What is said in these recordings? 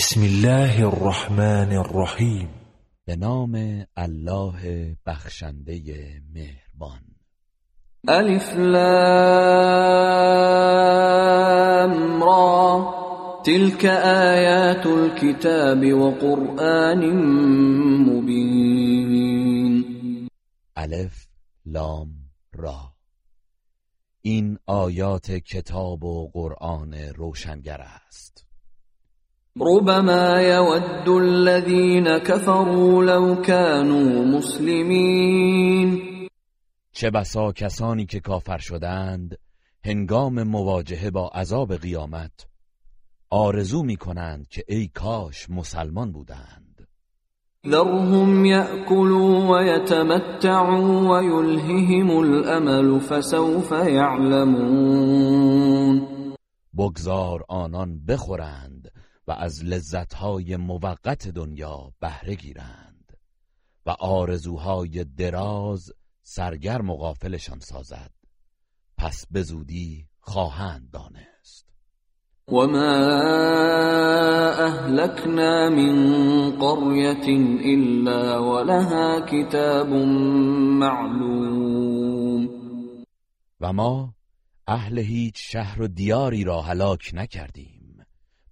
بسم الله الرحمن الرحیم. به نام الله بخشنده مهربان. الف لام را. تلك آیات الكتاب وقرآن مبین الف لام را. این آیات کتاب و قرآن روشنگر است. ربما يود الذين كفروا لو كانوا مسلمين. چه بسا کسانی که کافر شدند هنگام مواجهه با عذاب قیامت آرزو می کنند که ای کاش مسلمان بودند. ذرهم يأكلوا ويتمتعوا ويلههم الأمل فسوف يعلمون بگذار آنان بخورند و از لذتهای موقت دنیا بهره گیرند و آرزوهای دراز سرگرم و غافلشان سازد. پس به زودی خواهند دانست. وما اهلكنا من قرية الا ولها كتاب معلوم. و ما اهل هیچ شهر و دیاری را هلاک نکردیم.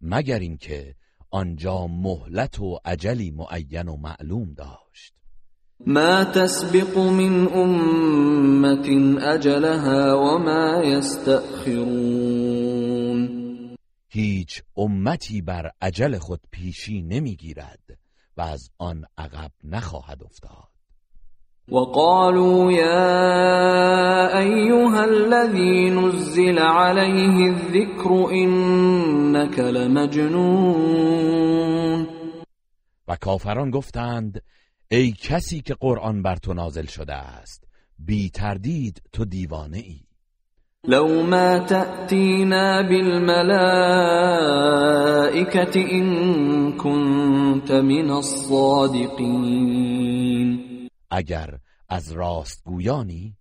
مگر اینکه آنجا مهلت و عجلی معین و معلوم داشت. ما تسبق من امة اجلها وما يستأخرون. هیچ امتی بر عجل خود پیشی نمی‌گیرد و از آن عقب نخواهد افتاد. وقالوا يا أيها الذي نزل عليه الذكر إنك لمجنون. و کافران گفتند ای کسی که قرآن بر تو نازل شده است بی تردید تو دیوانه ای. لو ما تأتينا بالملائكة إن كنت من الصادقين اگر از راستگویانی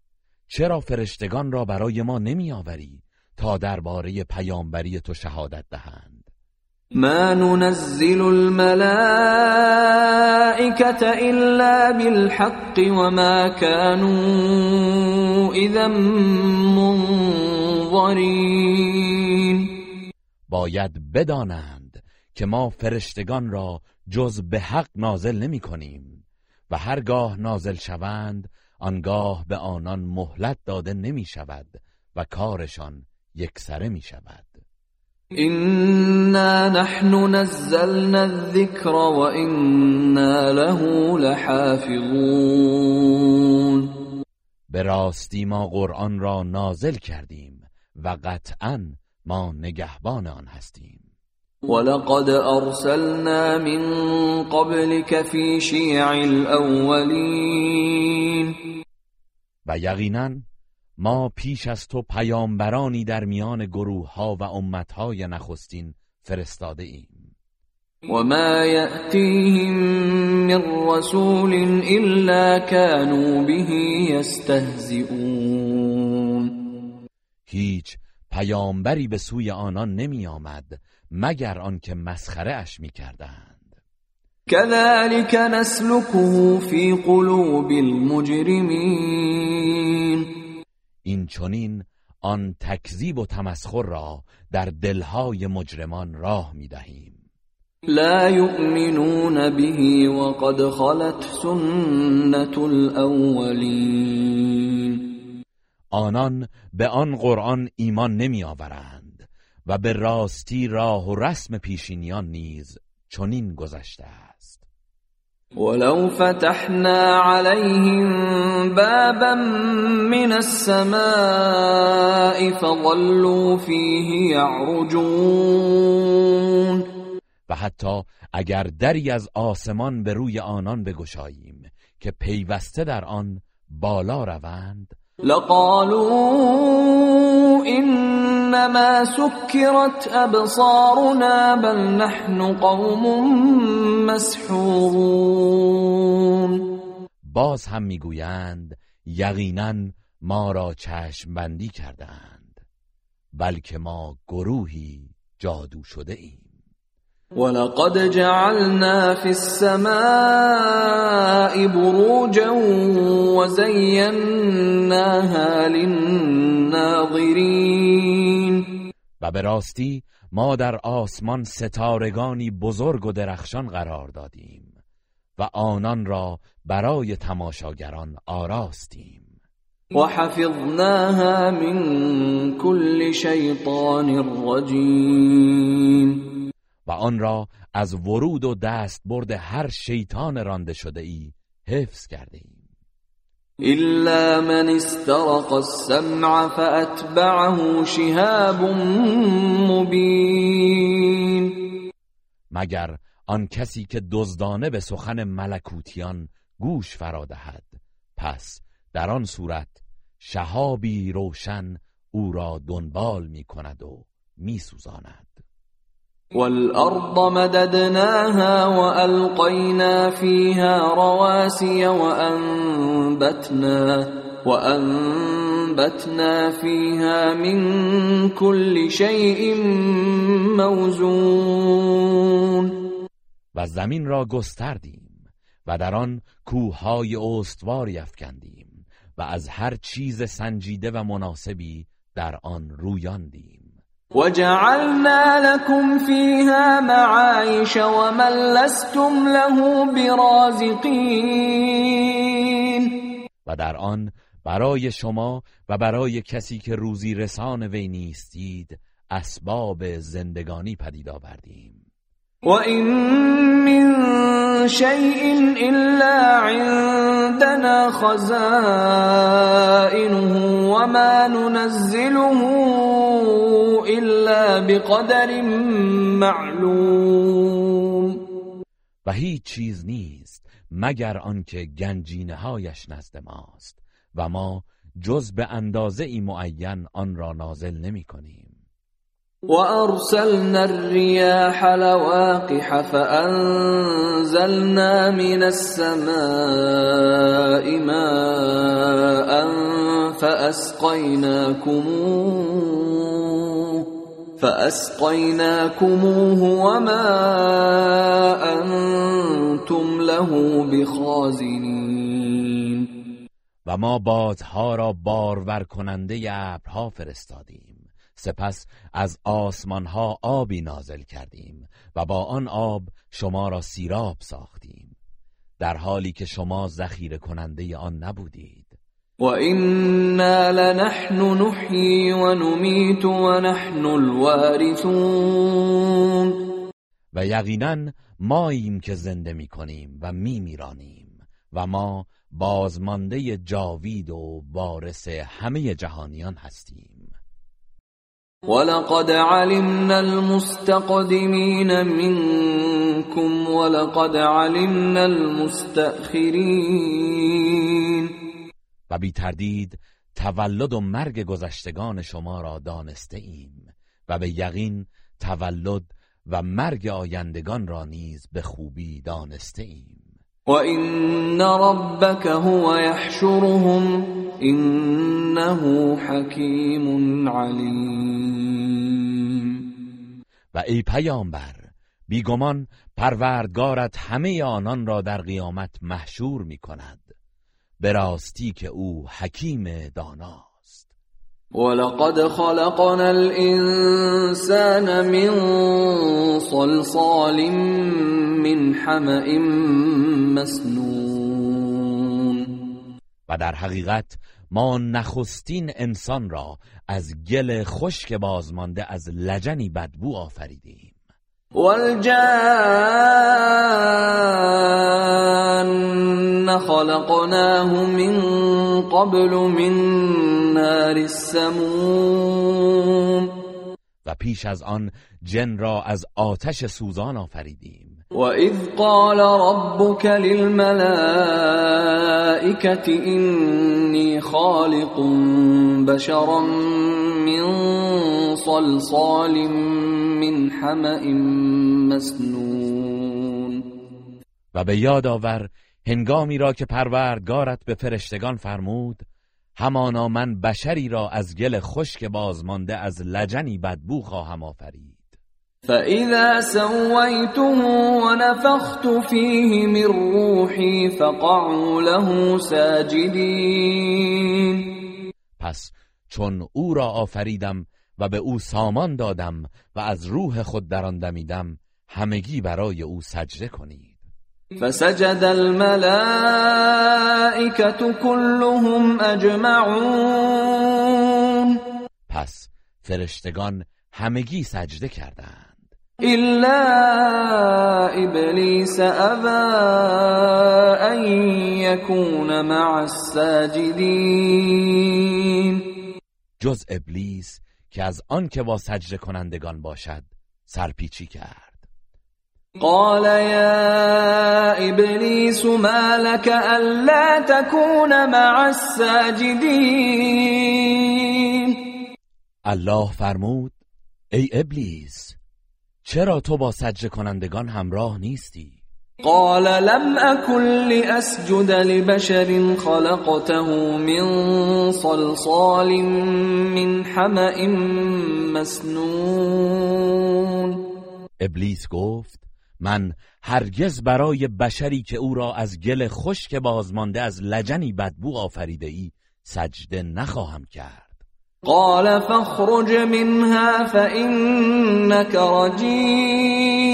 چرا فرشتگان را برای ما نمی آوری تا درباره پیامبری تو شهادت دهند؟ ما ننزل الملائكة إلا بالحق وما كانوا إذا منظرين باید بدانند که ما فرشتگان را جز به حق نازل نمی کنیم و هرگاه نازل شوند آنگاه به آنان مهلت داده نمی شود و کارشان یکسره می شود إنا نحن نزلنا الذكر وإنا له لحافظون. به راستی ما قرآن را نازل کردیم و قطعا ما نگهبان آن هستیم. ولقد أرسلنا من قبلك في شيع الأولين و یقینا ما پیش از تو پیامبرانی در میان گروه ها و امت های نخستین فرستاده ایم. وما يأتيهم من رسول إلا كانوا به يستهزئون هیچ پیامبری به سوی آنان نمی آمد مگر آنکه مسخره اش می کردند كذلك نسلكه في قلوب المجرمين. این چنین آن تکذیب و تمسخر را در دلهای مجرمان راه می دهیم لا يؤمنون به وقد خلت سنة الأولين. آنان به آن قرآن ایمان نمی آورند و به راستی راه و رسم پیشینیان نیز چنین گذشته است. ولو فتحنا عليهم بابا من السماء فظلوا فيه يعرجون و حتی اگر دری از آسمان به روی آنان بگشاییم که پیوسته در آن بالا روند لقالوا إنما سكرت أبصارنا بل نحن قوم مسحورون. باز هم می‌گویند یقینا ما را چشم بندی کردند بلکه ما گروهی جادو شده ایم. ولقد جعلنا في السماء بروجا وزيناها للناظرين و به راستی ما در آسمان ستارگانی بزرگ و درخشان قرار دادیم و آنان را برای تماشاگران آراستیم. وحفظناها من كل شیطان رجیم و آن را از ورود و دست برد هر شیطان رانده شده ای حفظ کرده ایم. إلا من استرق السمع فأتبعه شهاب مبین مگر آن کسی که دزدانه به سخن ملکوتیان گوش فرا دهد پس در آن صورت شهابی روشن او را دنبال می کند و می سوزاند والأرض مددناها وألقينا فيها رواسي وأنبتنا وأنبتنا فيها من كل شيء موزون. و زمین را گستردیم و در آن کوههای استواری افکندیم و از هر چیز سنجیده و مناسبی در آن رویاندیم. وجعلنا لكم فيها معايش ومن لستم له برازقين. و در آن برای شما و برای کسی که روزی رسان وی نیستید اسباب زندگانی پدید آوردیم. وَإِن من شيء إلا عندنا خزائنه وما ننزله إلا بقدر معلوم و هیچ چیز نیست مگر آنکه گنجینه هایش نزد ماست و ما جز به اندازه ای معین آن را نازل نمی کنیم وأرسلنا الرياح لواقح فأنزلنا من السماء ماء فأسقيناكموه فأسقيناكموه وما أنتم له بخازنين و ما بادها را بارور کننده ابرها فرستادیم. سپس از آسمانها آبی نازل کردیم و با آن آب شما را سیراب ساختیم. در حالی که شما ذخیره کننده آن نبودید. و اینا لنحن نحیی و نمیت و نحن الوارثون و یقینا ماییم که زنده می کنیم و می میرانیم و ما بازمانده جاوید و وارث همه جهانیان هستیم. ولقد علمنا المستقدمين منكم ولقد علمنا المستأخرين. و بی تردید تولد و مرگ گذشتگان شما را دانسته ایم و به یقین تولد و مرگ آیندگان را نیز به خوبی دانسته ایم وَإِنَّ رَبَّكَ هُوَ يَحْشُرُهُمْ إِنَّهُ حَكِيمٌ عَلِيمٌ. و ای پیامبر بیگمان پروردگارت همه آنان را در قیامت محشور می کند به راستی که او حکیم دانا. ولقد خلقنا الإنسان من صلصال من حمأ مسنون و در حقیقت ما نخستین انسان را از گل خشک بازمانده از لجنی بدبو آفریدیم. والجان خلقناه من قبل من نار السموم. و پیش از آن جن را از آتش سوزان آفریدیم. وَإِذْ قَالَ رَبُّكَ لِلْمَلَائِكَةِ إِنِّي خَالِقٌ بَشَرًا مِّن صَلْصَالٍ مِّنْ حَمَإٍ مَّسْنُونٍ و به یاد آور هنگامی را که پروردگارت به فرشتگان فرمود همانا من بشری را از گل خشک بازمانده از لجنی بدبو خواهم آفرید. فإذا سويته ونفخت فيه من روحي فقعوا له ساجدين پس چون او را آفریدم و به او سامان دادم و از روح خود در آن دمیدم همگی برای او سجده کنید. فسجد الملائكة كلهم اجمعون پس فرشتگان همگی سجده کردند. إلا ابلیس ابا ان يكون مع الساجدين. جز ابلیس که از آن که با سجده کنندگان باشد سرپیچی کرد. قال يا ابلیس ما لك الا تكون مع الساجدين؟ الله فرمود ای ابلیس چرا تو با سجده کنندگان همراه نیستی؟ قال لم اكن لاسجد لبشر خلقته من صلصال من حمأ مسنون. ابلیس گفت من هرگز برای بشری که او را از گل خشک بازمانده از لجنی بدبو آفریده ای سجده نخواهم کرد. قال فاخرج منها فإنك رجیم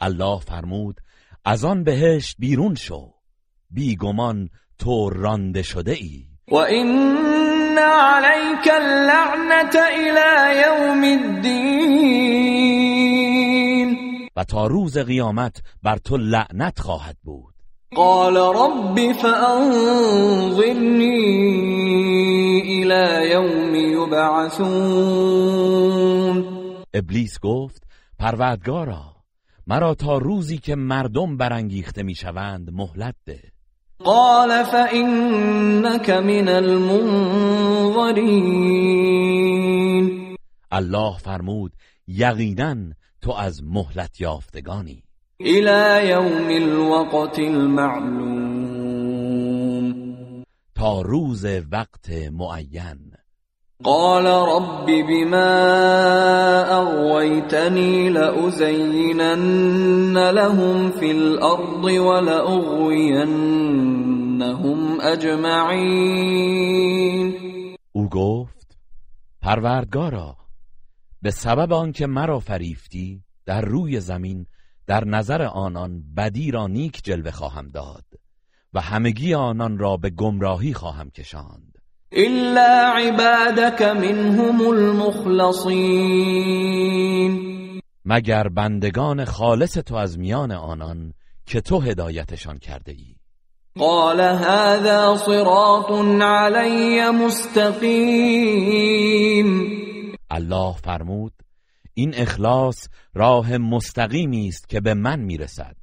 الله فرمود از آن بهشت بیرون شو بیگمان تو رانده شده ای. وإن عليك اللعنة إلى يوم الدين و تا روز قیامت بر تو لعنت خواهد بود. قال رب فأنظرني إلى يوم يبعثون. ابلیس گفت پروردگارا مرا تا روزی که مردم برانگیخته می‌شوند مهلت ده. قال فإنك من المنظرين الله فرمود یقینا تو از مهلت یافتگانی. إلى يوم الوقت المعلوم. تا روز وقت معین. قال رب بما أغويتني لأزينن لهم في الأرض ولأغوينهم أجمعين. او گفت پروردگارا به سبب آنکه مرا فریفتی در روی زمین در نظر آنان بدی را نیک جلوه خواهم داد و همگی آنان را به گمراهی خواهم کشاند. إلا عبادك منهم المخلصين. مگر بندگان خالص تو از میان آنان که تو هدایتشان کرده ای؟ قال هذا صراط علي مستقيم. الله فرمود این اخلاص راه مستقیمی است که به من می‌رسد.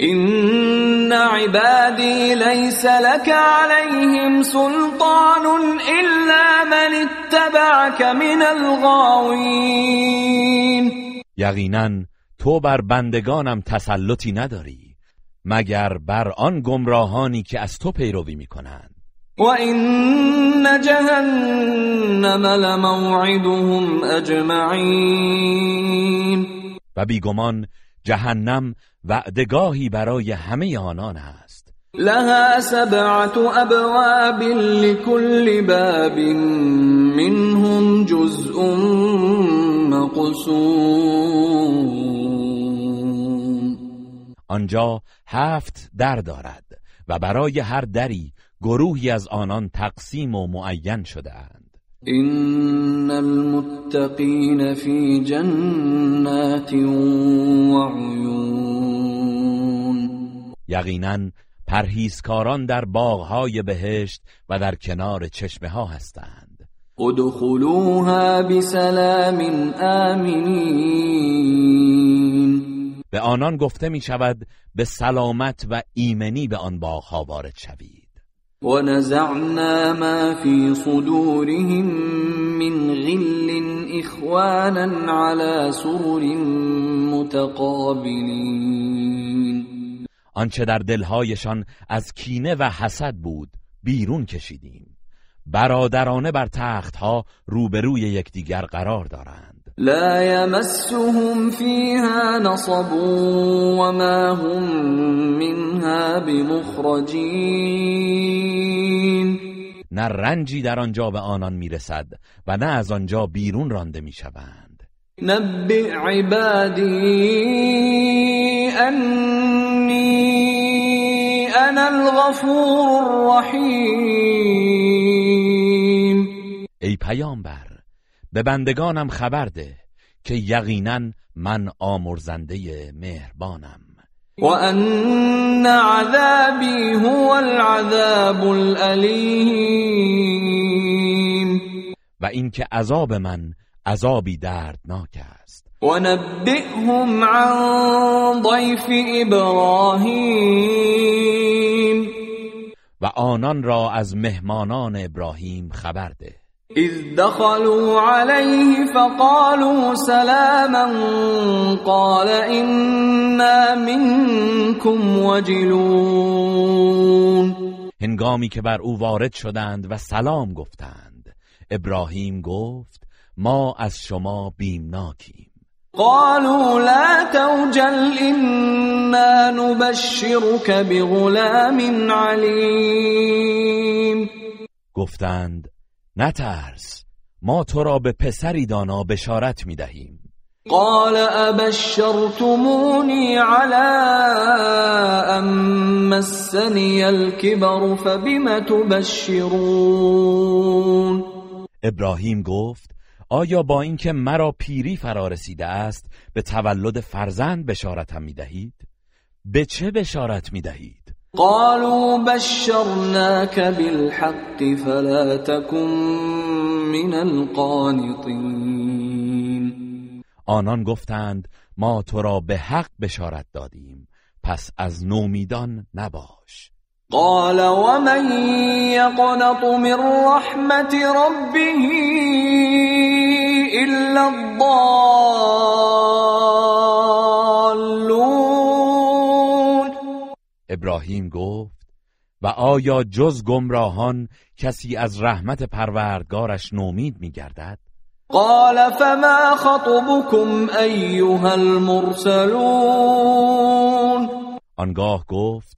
إن عبادي ليس لك عليهم سلطان إلا من اتبعك من الغاوين. یقینا تو بر بندگانم تسلطی نداری مگر بر آن گمراهانی که از تو پیروی می‌کنند. وإن جهنم لموعدهم أجمعين و بیگمان جهنم وعدگاهی برای همه آنان است. لها سبعة أبواب لكل باب منهم جزء مقسوم آنجا هفت در دارد و برای هر دری گروهی از آنان تقسیم و معین شده اند. إن المتقين في جنات وعيون یقینا پرهیزکاران در باغهای بهشت و در کنار چشمه ها هستند. ادخلوها بسلام آمنين به آنان گفته می شود به سلامت و ایمنی به آن باغها وارد شوید. ونزعنا ما في صدورهم من غل إخوانا على سرر متقابلين. آنچه در دلهایشان از کینه و حسد بود بیرون کشیدیم. برادرانه بر تختها روبروی یکدیگر قرار دارند. لا يمسهم فيها نصب وما هم منها بمخرجین نه رنجی در آنجا به آنان می‌رسد و نه از آنجا بیرون رانده می‌شوند. نبئ عبادی انی انا الغفور الرحیم. ای پیامبر به بندگانم خبر ده که یقینا من آمرزنده مهربانم. و ان عذابی هو العذاب الالیم و اینکه عذاب من عذابی دردناک است. و نبئهم عن ضیف ابراهیم و آنان را از مهمانان ابراهیم خبر ده. اذ دخلوا عليه فقالوا سلاما قال انا منكم وجلون. هنگامی که بر او وارد شدند و سلام گفتند ابراهیم گفت ما از شما بیمناکیم. قالوا لا توجل انا نبشرك بغلام علیم. گفتند نترس ما تو را به پسری دانا بشارت می دهیم قال ابشرتمونی على ام مسنی الكبر فبم تبشرون ابراهیم گفت آیا با اینکه مرا پیری فرا رسیده است به تولد فرزند بشارتم می دهید؟ به چه بشارت می دهید؟ قالوا بشرناك بالحق فلا تكن من القانطين. آنان گفتند ما تو را به حق بشارت دادیم پس از نومیدان نباش. قال ومن يقنط من رحمت ربه الا الضالون ابراهیم گفت و آیا جز گمراهان کسی از رحمت پروردگارش نومید میگردد؟ قال فما خطبكم ايها المرسلون؟ آنگاه گفت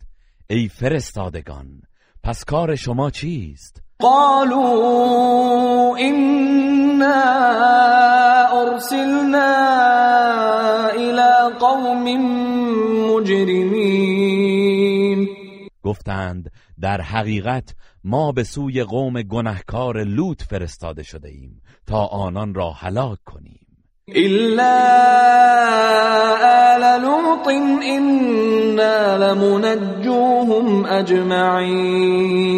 ای فرستادگان پس کار شما چیست؟ قالوا إنا أرسلنا إلى قوم مجرمين. گفتند در حقیقت ما به سوی قوم گنهکار لوط فرستاده شده ایم تا آنان را هلاک کنیم. إلا آل لوط إنا لمنجوهم أجمعين.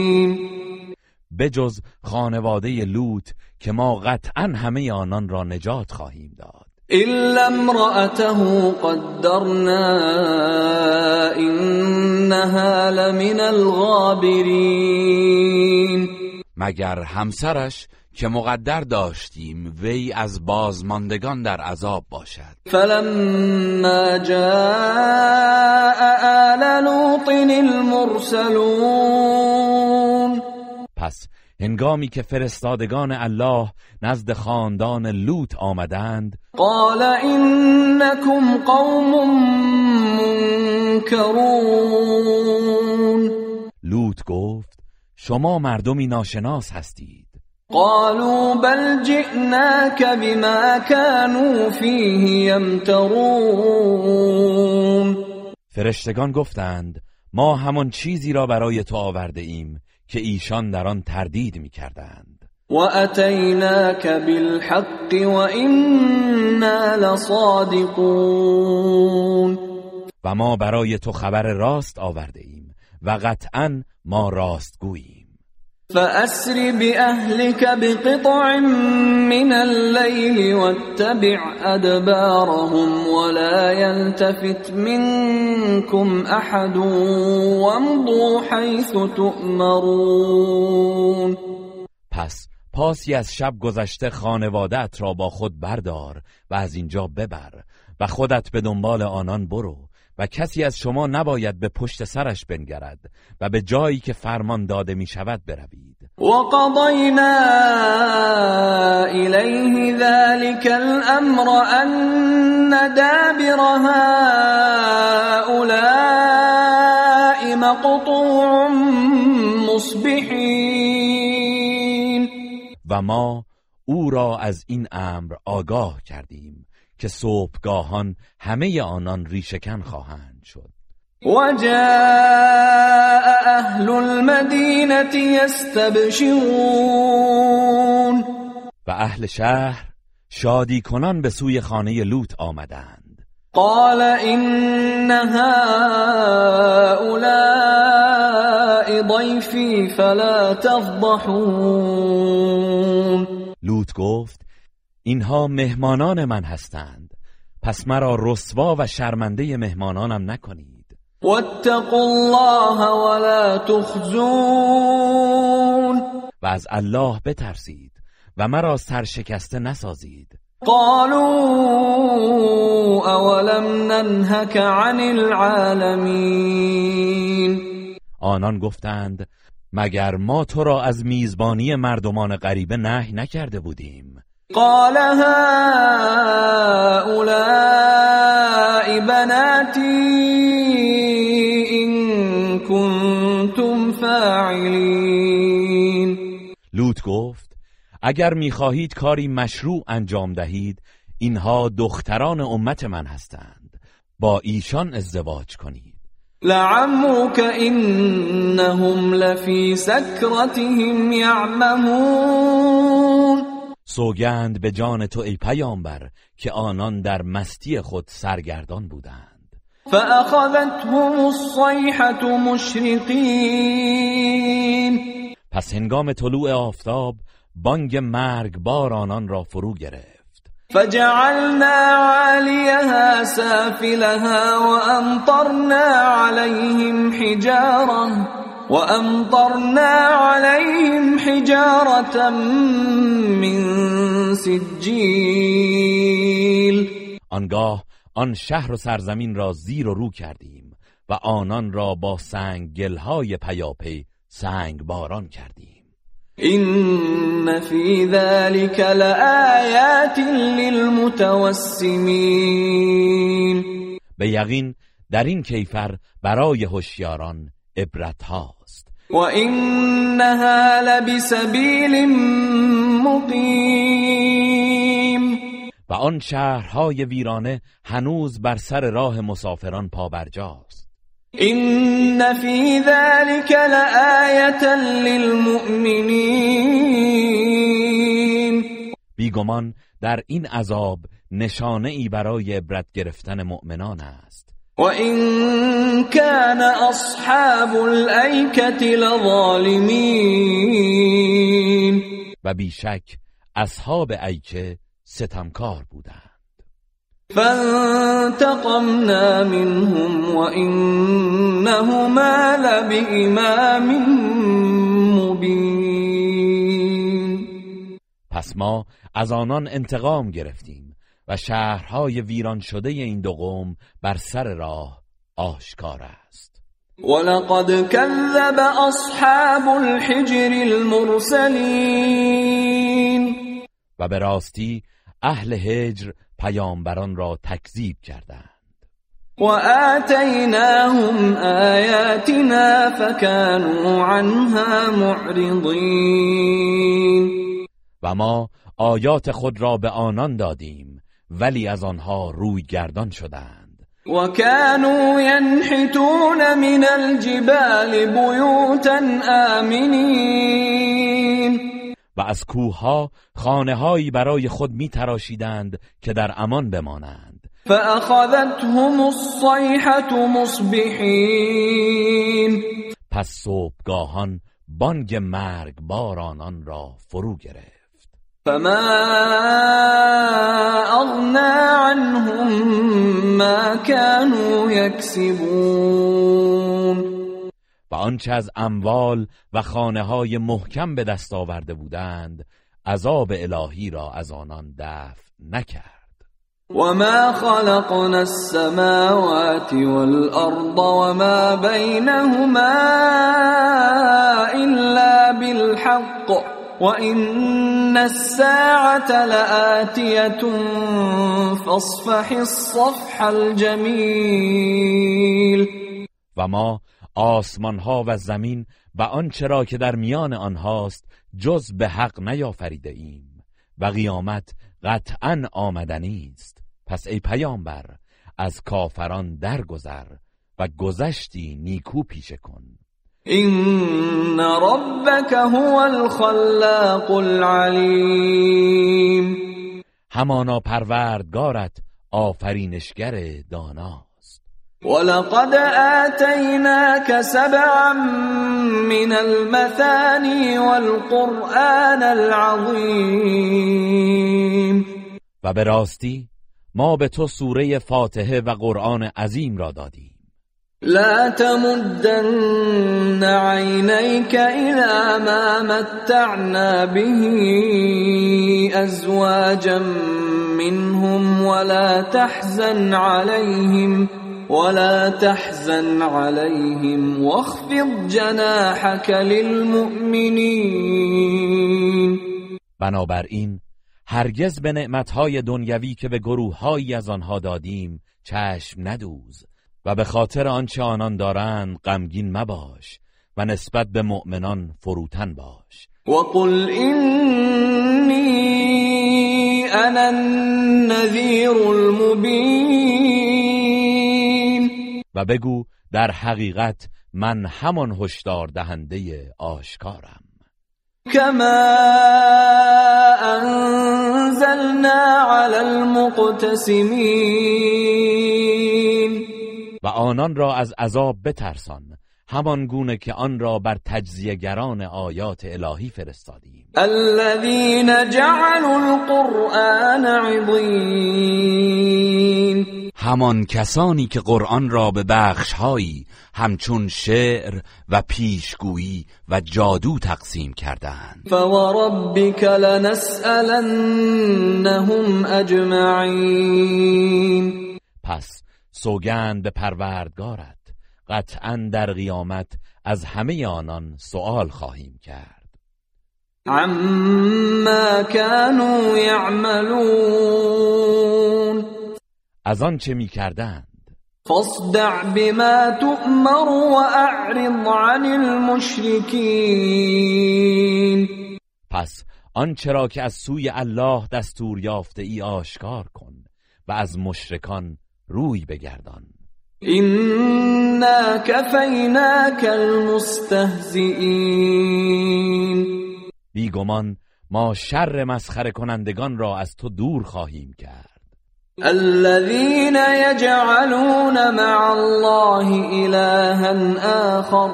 بجز خانواده لوط که ما قطعا همه آنان را نجات خواهیم داد. إلا امرأته قدرنا إنها لمن الغابرين. مگر همسرش که مقدر داشتیم وی از بازماندگان در عذاب باشد؟ فلما جاء آل لوط المرسلون. پس هنگامی که فرستادگان الله نزد خاندان لوط آمدند. قال إنكم قوم منكرون. لوط گفت شما مردمی ناشناس هستید. قالوا بل جئناك بما كانوا فيه يمترون. فرشتگان گفتند ما همان چیزی را برای تو آورده ایم که ایشان در آن تردید می کردند وأتيناك بالحق وإنا لصادقون. و ما برای تو خبر راست آورده ایم و قطعا ما راستگوییم. فأسر بأهلك بقطع من الليل واتبع أدبارهم ولا يلتفت منكم أحد وامضوا حيث تؤمرون. پس پاسی از شب گذشته خانوادت را با خود بردار و از اینجا ببر و خودت به دنبال آنان برو و کسی از شما نباید به پشت سرش بنگرد و به جایی که فرمان داده می شود بروید. وقضينا إليه ذلك الأمر أن دابر هؤلاء مقطوع مصبحين و ما او را از این امر آگاه کردیم. که صبحگاهان همه آنان ریشکن خواهند شد. وجاء اهل المدینه یستبشرون. و اهل شهر شادی کنان به سوی خانه لوط آمدند. قال ان هؤلاء ضيفي فلا تفضحون. لوط گفت اینها مهمانان من هستند. پس مرا رسوا و شرمنده مهمانانم نکنید. واتقوا الله ولا تخزون. و از الله بترسید و مرا سرشکسته نسازید. قالوا اولم ننهك عن العالمین آنان گفتند مگر ما تو را از میزبانی مردمان غریبه نهی نکرده بودیم؟ قال هؤلاء بناتی ان کنتم فاعلین لوط گفت اگر می‌خواهید کاری مشروع انجام دهید اینها دختران امت من هستند. با ایشان ازدواج کنید. لعمرك انهم لفی سکرتهم یعمهون سوگند به جان تو ای پیامبر که آنان در مستی خود سرگردان بودند. فأخذتهم الصيحة مشرقين. پس هنگام طلوع آفتاب بانگ مرگ بار آنان را فرو گرفت. فجعلنا عاليها سافلها وأمطرنا عليهم حجارة. وأمطرنا عليهم حجارة من سجیل آنگاه آن شهر و سرزمین را زیر و رو کردیم و آنان را با سنگ گلهای پیاپی سنگ باران کردیم. این فی ذلك لآیات للمتوسمین به یقین در این کیفر برای هوشیاران عبرت هاست و انها لبسبیل مقیم و آن شهرهای ویرانه هنوز بر سر راه مسافران پابرجاست. این فی ذلك لآیت للمؤمنین بیگمان در این عذاب نشانه ای برای عبرت گرفتن مؤمنان است. و این کان اصحاب الایکت لظالمین و بیشک اصحاب ایکه ستمکار بودند. فانتقمنا منهم وإنهما لبإمام مبین پس ما از آنان انتقام گرفتیم. و شهرهای ویران شده این دو قوم بر سر راه آشکار است. ولقد كذب اصحاب الحجر المرسلین و به راستی اهل هجر پیامبران را تکذیب کردند. و آتیناهم آیاتنا فكانوا عنها معرضین. و ما آیات خود را به آنان دادیم ولی از آنها روی گردان شدند. و كانوا ينحتون من الجبال بیوتا آمنین. و از کوهها خانه برای خود می تراشیدند که در امان بمانند. فأخذتهم الصيحة مصبحین. پس صبحگاهان بانگ مرگ بارانان را فرو گرفت. فما اغنا عنهم ما كانوا يكسبون و آنچه از اموال و خانه های محکم به دست آورده بودند عذاب الهی را از آنان دفع نکرد. وما خلقنا السماوات والأرض وما بينهما إلا بالحق وإن الساعة لآتية فاصفح الصفح الجميل. و ما آسمان ها و زمین و آنچه را که در میان آنهاست جز به حق نیافریده ایم و قیامت قطعا آمدنی است. پس ای پیامبر از کافران درگذر و گذشتی نیکو پیشه کن. این ربک هو الخلاق العلیم همانا پروردگارت آفرینشگر داناست. ولقد آتیناک سبعا من المثانی والقرآن العظیم و به راستی ما به تو سوره فاتحه و قرآن عظیم را دادیم. لا تمدن عينيك إلى ما متعنا به أزواجا منهم ولا تحزن عليهم ولا تحزن عليهم واخفض جناحك للمؤمنين. بنابراین هرگز به نعمتهای دنیوی که به گروههایی از آنها دادیم چشم ندوز. و به خاطر آنچه آنان دارند غمگین مباش و نسبت به مؤمنان فروتن باش. وقل اینی انا النذیر المبین و بگو در حقیقت من همان هشدار دهنده آشکارم. كما انزلنا على المقتسمين. و آنان را از عذاب بترسان همان گونه که آن را بر تجزیهگران آیات الهی فرستادیم. الذين جعلوا القرآن عضین. همان کسانی که قرآن را به بخشهایی همچون شعر و پیشگویی و جادو تقسیم کردند فوربك لنسألنهم اجمعین. پس سوگند به پروردگارت. قطعا در قیامت از همه آنان سوال خواهیم کرد. عما كانوا يعملون از آن چه می کردند؟ فاصدع بما تؤمر واعرض عن المشركين پس آنچه را که از سوی الله دستور یافته ای آشکار کن و از مشرکان روی بگردان. إنا كفيناك المستهزئين. بیگمان ما شر مسخره کنندگان را از تو دور خواهیم کرد. الذين يجعلون مع الله إلها آخر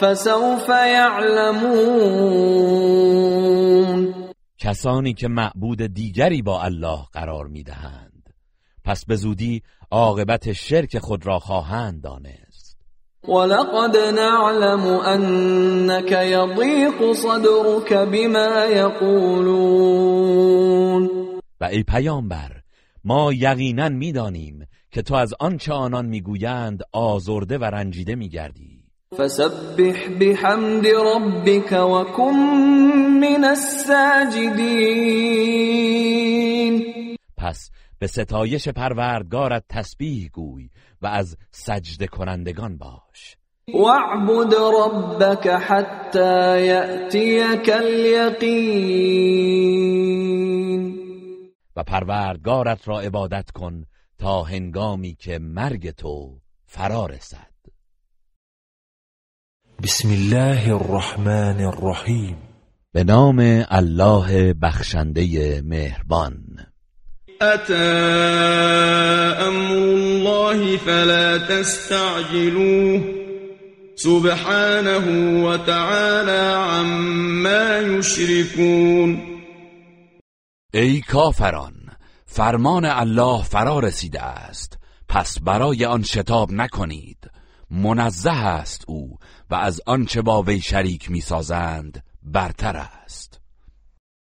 فسوف يعلمون. کسانی که معبود دیگری با الله قرار می‌دهند. پس به زودی عاقبت شرک خود را خواهند دانست. ولقد نعلم أنك يضيق صدرك بما يقولون و ای پیامبر ما یقینا می‌دانیم که تو از آنچه آنان می‌گویند آزرده و رنجیده میگردی. فسبح بحمد ربك وكن من الساجدين پس به ستایش پروردگارت تسبیح گوی و از سجده کنندگان باش. واعبد ربك حتى يأتيك اليقين و پروردگارت را عبادت کن تا هنگامی که مرگ تو فرا رسد. بسم الله الرحمن الرحیم. به نام الله بخشنده مهربان. أتى أمر الله فلا تستعجلوه سبحانه وتعالى عما يشركون ای کافران فرمان الله فرا رسیده است. پس برای آن شتاب نکنید. منزه است او و از آنچه با وی شریک می‌سازند برتر است.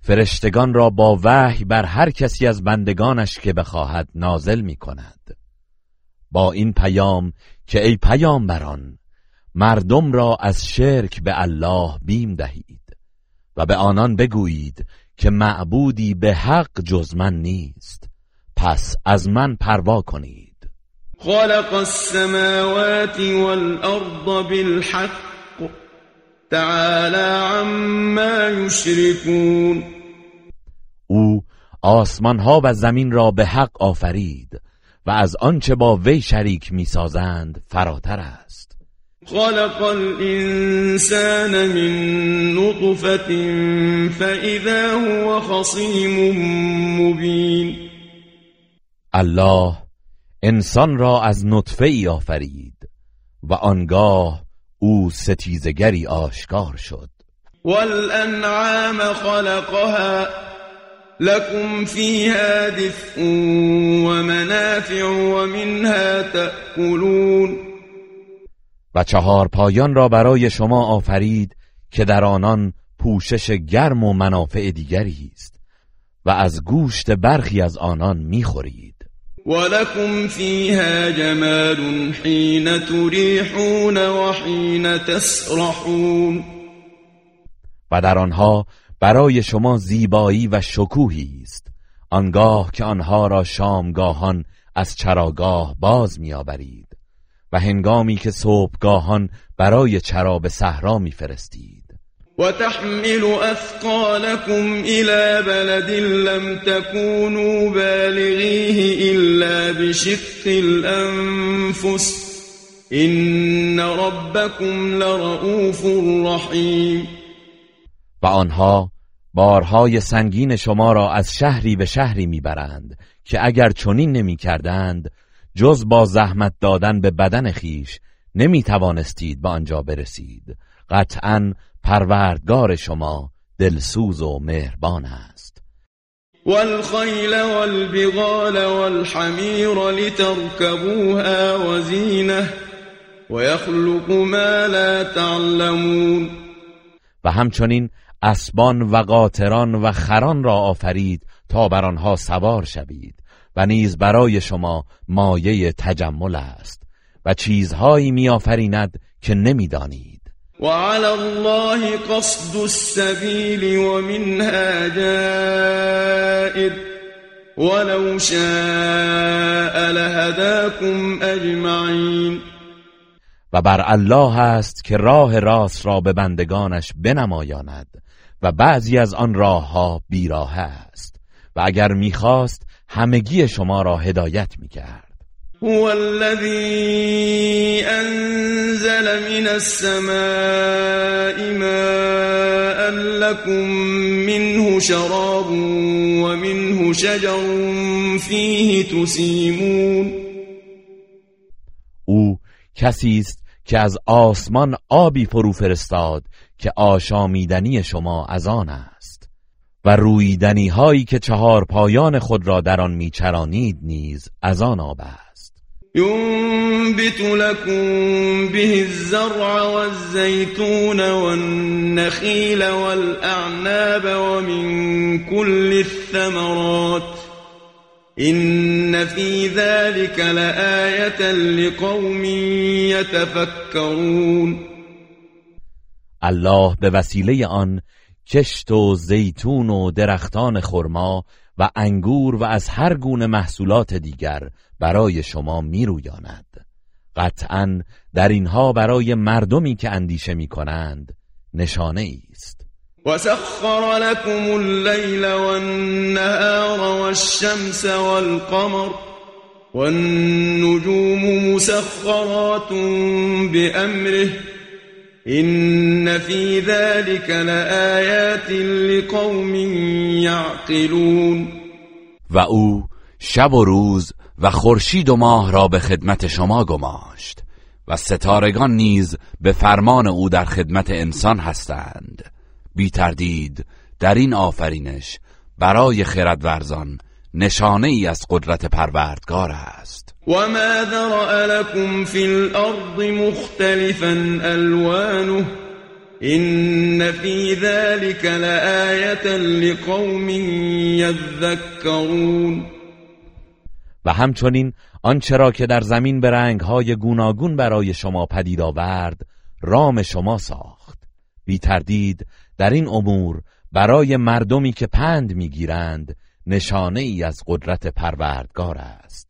فرشتگان را با وحی بر هر کسی از بندگانش که بخواهد نازل می کند با این پیام که ای بران مردم را از شرک به الله بیم دهید و به آنان بگویید که معبودی به حق جز من نیست. پس از من پروا کنید. خلق السماوات والارض بالحق تعالى عما یشرکون او آسمان ها و زمین را به حق آفرید و از آنچه با وی شریک می‌سازند فراتر است. خلق الانسان من نطفة فاذا هو خصیم مبین الله انسان را از نطفه ای آفرید و آنگاه او ستیزگری آشکار شد. والانعام خلقها لكم فيها دفء ومنافع ومنها تأكلون و چهار پایان را برای شما آفرید که در آنان پوشش گرم و منافع دیگری است و از گوشت برخی از آنان می‌خورید. ولكم فيها جمال حين تريحون وحين تسرحون و در آنها برای شما زیبایی و شکوهی است. آنگاه که آنها را شامگاهان از چراگاه باز میآورید و هنگامی که صبحگاهان برای چرا به صحرا میفرستید. و تحمل اثقالكم الى بلد لم تكونوا بالغیه الا بشق الانفس ان ربكم لرؤوف رحیم و آنها بارهای سنگین شما را از شهری به شهری می‌برند که اگر چنین نمی کردند جز با زحمت دادن به بدن خیش نمی توانستید به آنجا برسید. قطعا پروردگار شما دلسوز و مهربان است. والخیل والبغال والحمیر لتركبوها وزینه ويخلق ما لا تعلمون. و همچنین اسبان و قاطران و خران را آفرید تا بر آنها سوار شوید و نیز برای شما مایه تجمل است و چیزهایی میآفریند که نمی‌دانید. وعلى الله قصد السبيل ومنها جائر. ولو شاء لهداكم اجمعین و بر الله است که راه راست را به بندگانش بنمایاند و بعضی از آن راه ها بیراه است و اگر می‌خواست همگی شما را هدایت می‌کرد. هو الذي انزل من السماء ماء لكم منه شراب ومنه شجر فيه تسيمون. او کسی است که از آسمان آبی فرو فرستاد که آشامیدنی شما از آن است و رویدنی هایی که چهار پایان خود را در آن میچرانید نیز از آن آب است. ينبت لكم به الزرع والزيتون والنخيل والأعناب ومن كل الثمرات إن في ذلك لآية لقوم يتفكرون الله به وسیله آن کشت و زیتون و درختان خرما و انگور و از هر گونه محصولات دیگر برای شما میرویاند. قطعا در اینها برای مردمی که اندیشه می کنند نشانه است. وسخر لكم الليل والنهار والشمس والقمر والنجوم مسخرات بأمره إن في ذلك لآيات لقوم يعقلون و او شب و روز و خورشید و ماه را به خدمت شما گماشت و ستارگان نیز به فرمان او در خدمت انسان هستند. بی تردید در این آفرینش برای خردورزان نشانه ای از قدرت پروردگار است. و ما ذرأ لكم فی الارض مختلفا الوانه این فی ذلك لآیتا لقوم یذکرون و همچنین آنچه را که در زمین به رنگهای گوناگون برای شما پدید آورد رام شما ساخت. بی تردید در این امور برای مردمی که پند می‌گیرند نشانه ای از قدرت پروردگار است.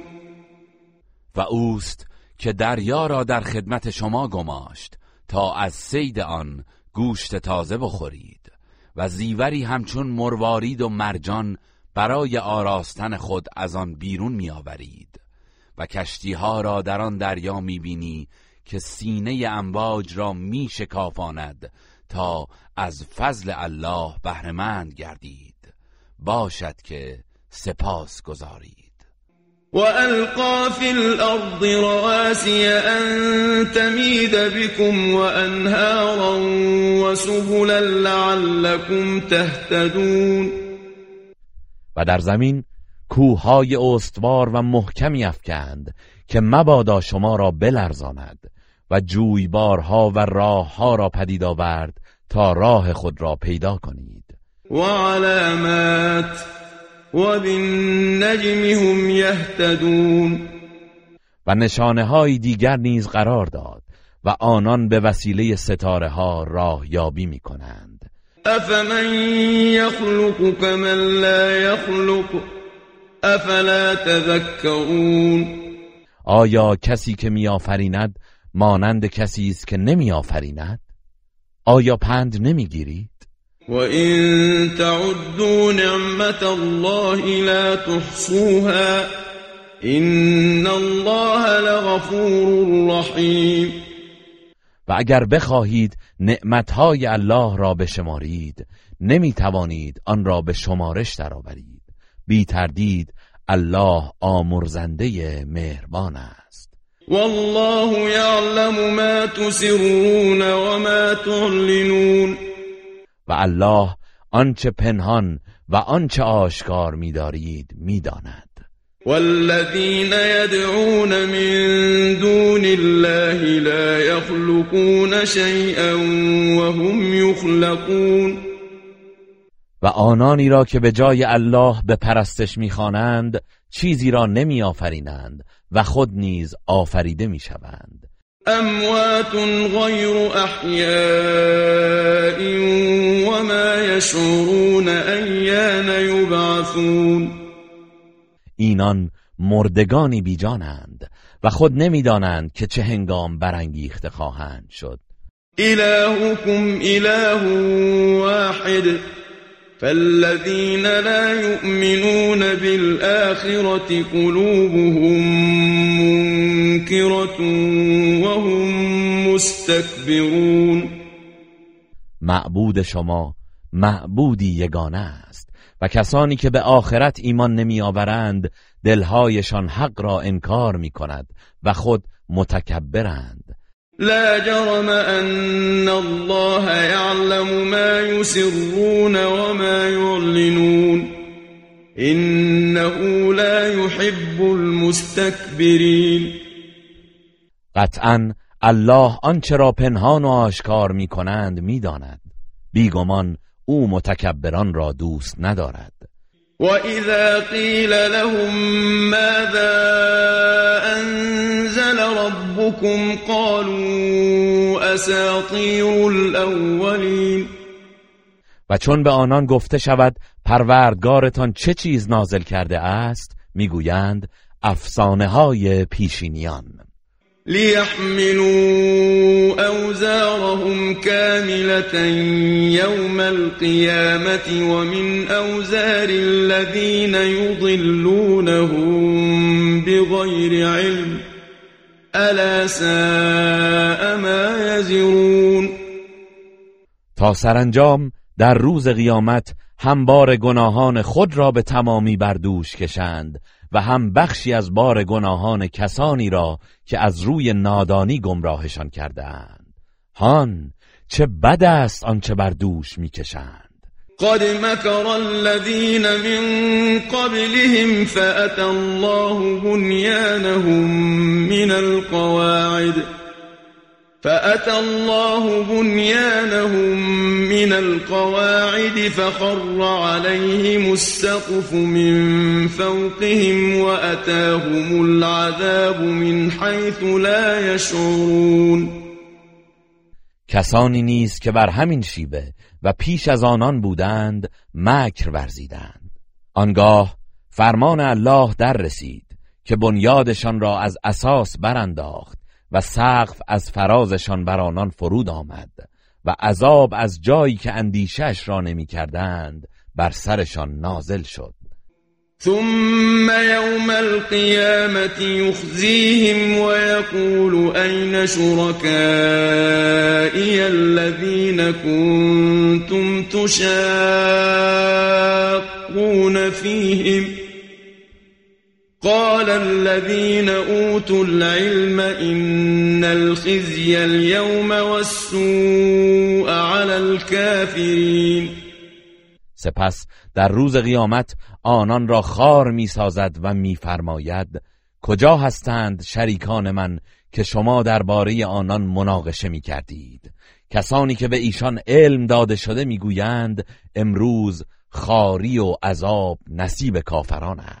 و اوست که دریا را در خدمت شما گماشت تا از سید آن گوشت تازه بخورید و زیوری همچون مروارید و مرجان برای آراستن خود از آن بیرون میآورید و کشتی ها را در آن دریا می‌بینی که سینه امواج را می شکافاند تا از فضل الله بهرهمند گردید. باشد که سپاس گذارید وألقى في الأرض رواسي أن تميد بكم وأنهارا وسبلا لعلكم تهتدون و در زمین کوههای استوار و محکمی افکند که مبادا شما را بلرزاند و جویبارها و راهها را پدید آورد تا راه خود را پیدا کنید. و علامات و بالنجم هم یهتدون. و نشانه های دیگر نیز قرار داد و آنان به وسیله ستاره ها راه یابی می کنند افمن یخلق کمن لا یخلق؟ افلا تذکرون؟ آیا کسی که میآفریند مانند کسی است که نمیآفریند؟ آیا پند نمی‌گیرید؟ و این تعدوا نعمت الله لا تحصوها این الله لغفور رحیم و اگر بخواهید نعمتهای الله را بشمارید نمی توانید آن را به شمارش درآورید. بی تردید الله آمرزنده مهربان است. والله یعلم ما تسرون و ما تعلنون و الله آنچه پنهان و آنچه آشکار می‌دارید می‌داند. والذین يدعون من دون الله لا يخلقون شيئا وهم يخلقون و آنانی را که به جای الله به پرستش می‌خوانند چیزی را نمیآفرینند و خود نیز آفریده می‌شوند. اموات غیر احیاء و ما یشعرون ایان یبعثون اینان مردگانی بیجانند و خود نمی‌دانند که چه هنگام برانگیخته خواهند شد. الهکم اله واحد. فالذين لا يؤمنون بالآخرة قلوبهم منكرة وهم مستكبرون معبود شما معبودی یگانه است و کسانی که به آخرت ایمان نمی آورند دلهایشان حق را انکار می کند و خود متکبرند. لا جرم أن الله يعلم ما يسرون وما يعلنون. إنه لا يحب المستكبرين. قطعا الله آنچه را پنهان و آشکار می کنند می داند بیگمان او متکبران را دوست ندارد. وإذا قيل لهم ماذا أنزل ربكم قالوا أساطير الأولين و چون به آنان گفته شود پروردگارتان چه چیز نازل کرده است می‌گویند افسانه های پیشینیان. ليحملوا أوزارهم كاملة يوم القيامة ومن أوزار الذين يضلونهم بغير علم ألا ساء ما يزرون تا سرانجام در روز قیامت هم بار گناهان خود را به تمامی بر دوش کشند. و هم بخشی از بار گناهان کسانی را که از روی نادانی گمراهشان کرده اند هان چه بد است آنچه بر دوش می‌کشند. قد مكر الذين من قبلهم فأتى الله بنيانهم من القواعد. فأتى الله بنيانهم من القواعد فخر عليهم السقف من فوقهم وأتاهم العذاب من حيث لا يشعرون. کسانی نیست که بر همین شیبه و پیش از آنان بودند مکر ورزیدند. آنگاه فرمان الله در رسید که بنیادشان را از اساس برانداخت. و سقف از فرازشان بر آنان فرود آمد و عذاب از جایی که اندیشش را نمی کردند بر سرشان نازل شد. ثم يوم القيامة يخزيهم ويقول أين شركائي الذين كنتم تشاقون فيهم قال الذين اوتوا العلم ان الخزي اليوم والسوء على الكافرين. سپس در روز قیامت آنان را خار می‌سازد و میفرماید کجا هستند شریکان من که شما درباره آنان مناقشه می کردید کسانی که به ایشان علم داده شده می‌گویند امروز خاری و عذاب نصیب کافران است.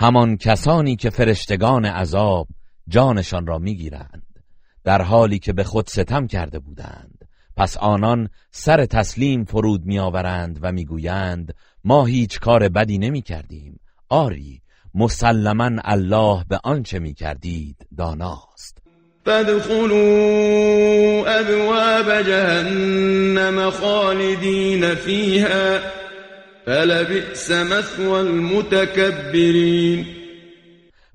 همان کسانی که فرشتگان عذاب جانشان را می‌گیرند. در حالی که به خود ستم کرده بودند. پس آنان سر تسلیم فرود میآورند و می‌گویند ما هیچ کار بدی نمی کردیم آری مسلما الله به آنچه می کردید داناست. فادخلوا ابواب جهنم خالدین فیها. فلبئس مثوى المتكبرین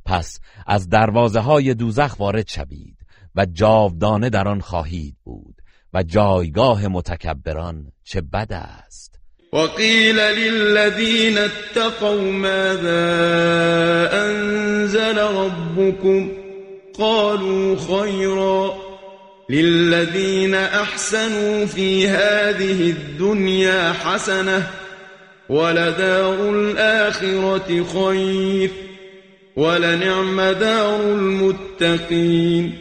پس از دروازه های دوزخ وارد شوید و جاودانه در آن خواهید بود و جایگاه متکبران چه بد است. وقيل للذين اتقوا ماذا أنزل ربكم؟ قالوا خيرا. للذين أحسنوا في هذه الدنيا حسنة ولدار الآخرة خير ولنعم دار المتقين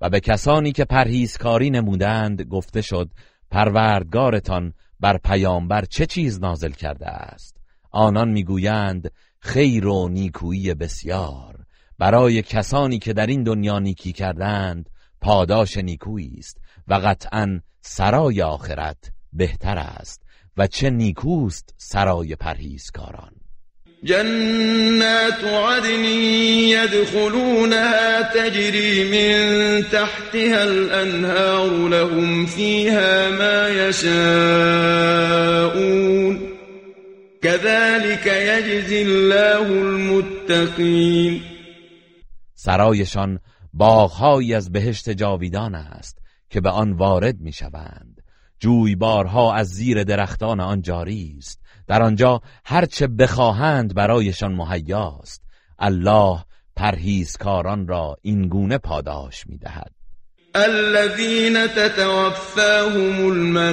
و به کسانی که پرهیزکاری نمودند گفته شد پروردگارتان بر پیامبر چه چیز نازل کرده است؟ آنان می‌گویند خیر و نیکویی بسیار. برای کسانی که در این دنیا نیکی کردند پاداش نیکویی است و قطعا سرای آخرت بهتر است. و چه نیکوست سرای پرهیزکاران. جنات عدن يدخلونها تجري من تحتها الأنهار لهم فيها ما يشاءون كذلك يجزي الله المتقين سرایشان باغهایی از بهشت جاویدان است که به آن وارد می‌شوند. جویبارها از زیر درختان آن جاری است. در آنجا هرچه بخواهند برایشان مهیاست. الله پرهیزکاران را این گونه پاداش می‌دهد. الذين تتوفاهم الملائكة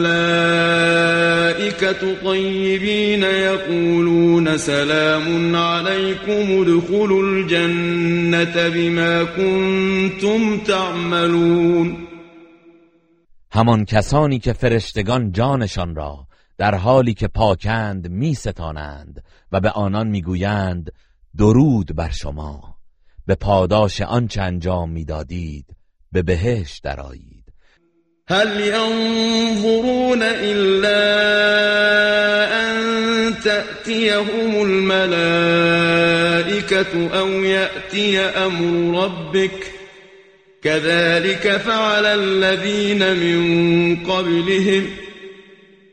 طيبين يقولون سلام عليكم ادخلوا الجنة بما كنتم تعملون. همان کسانی که فرشتگان جانشان را در حالی که پاکند می ستانند و به آنان می‌گویند درود بر شما. به پاداش آنچه انجام می‌دادید به بهشت درآیید. هل ينظرون الا ان تأتيهم الملائكة او يأتي امر ربك كذلك فعل الذين من قبلهم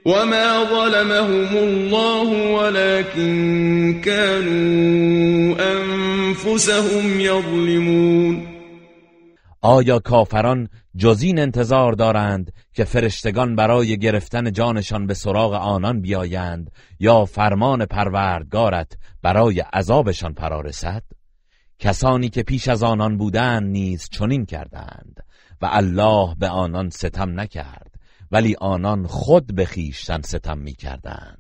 وما ظلمهم الله ولكن كانوا انفسهم يظلمون. آیا کافران جزین انتظار دارند که فرشتگان برای گرفتن جانشان به سراغ آنان بیایند یا فرمان پروردگارت برای عذابشان فرارسد کسانی که پیش از آنان بودند نیز چنین کردند و الله به آنان ستم نکرد ولی آنان خود به خیشتن ستم می‌کردند.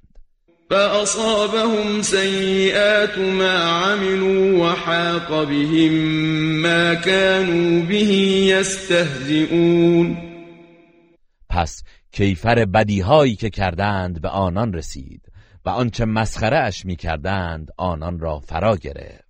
فأصابهم سيئات ما عملوا وحاق بهم ما كانوا به يستهزئون پس کیفر بدیهایی که کردند به آنان رسید و آنچه مسخره اش می کردند آنان را فرا گرفت.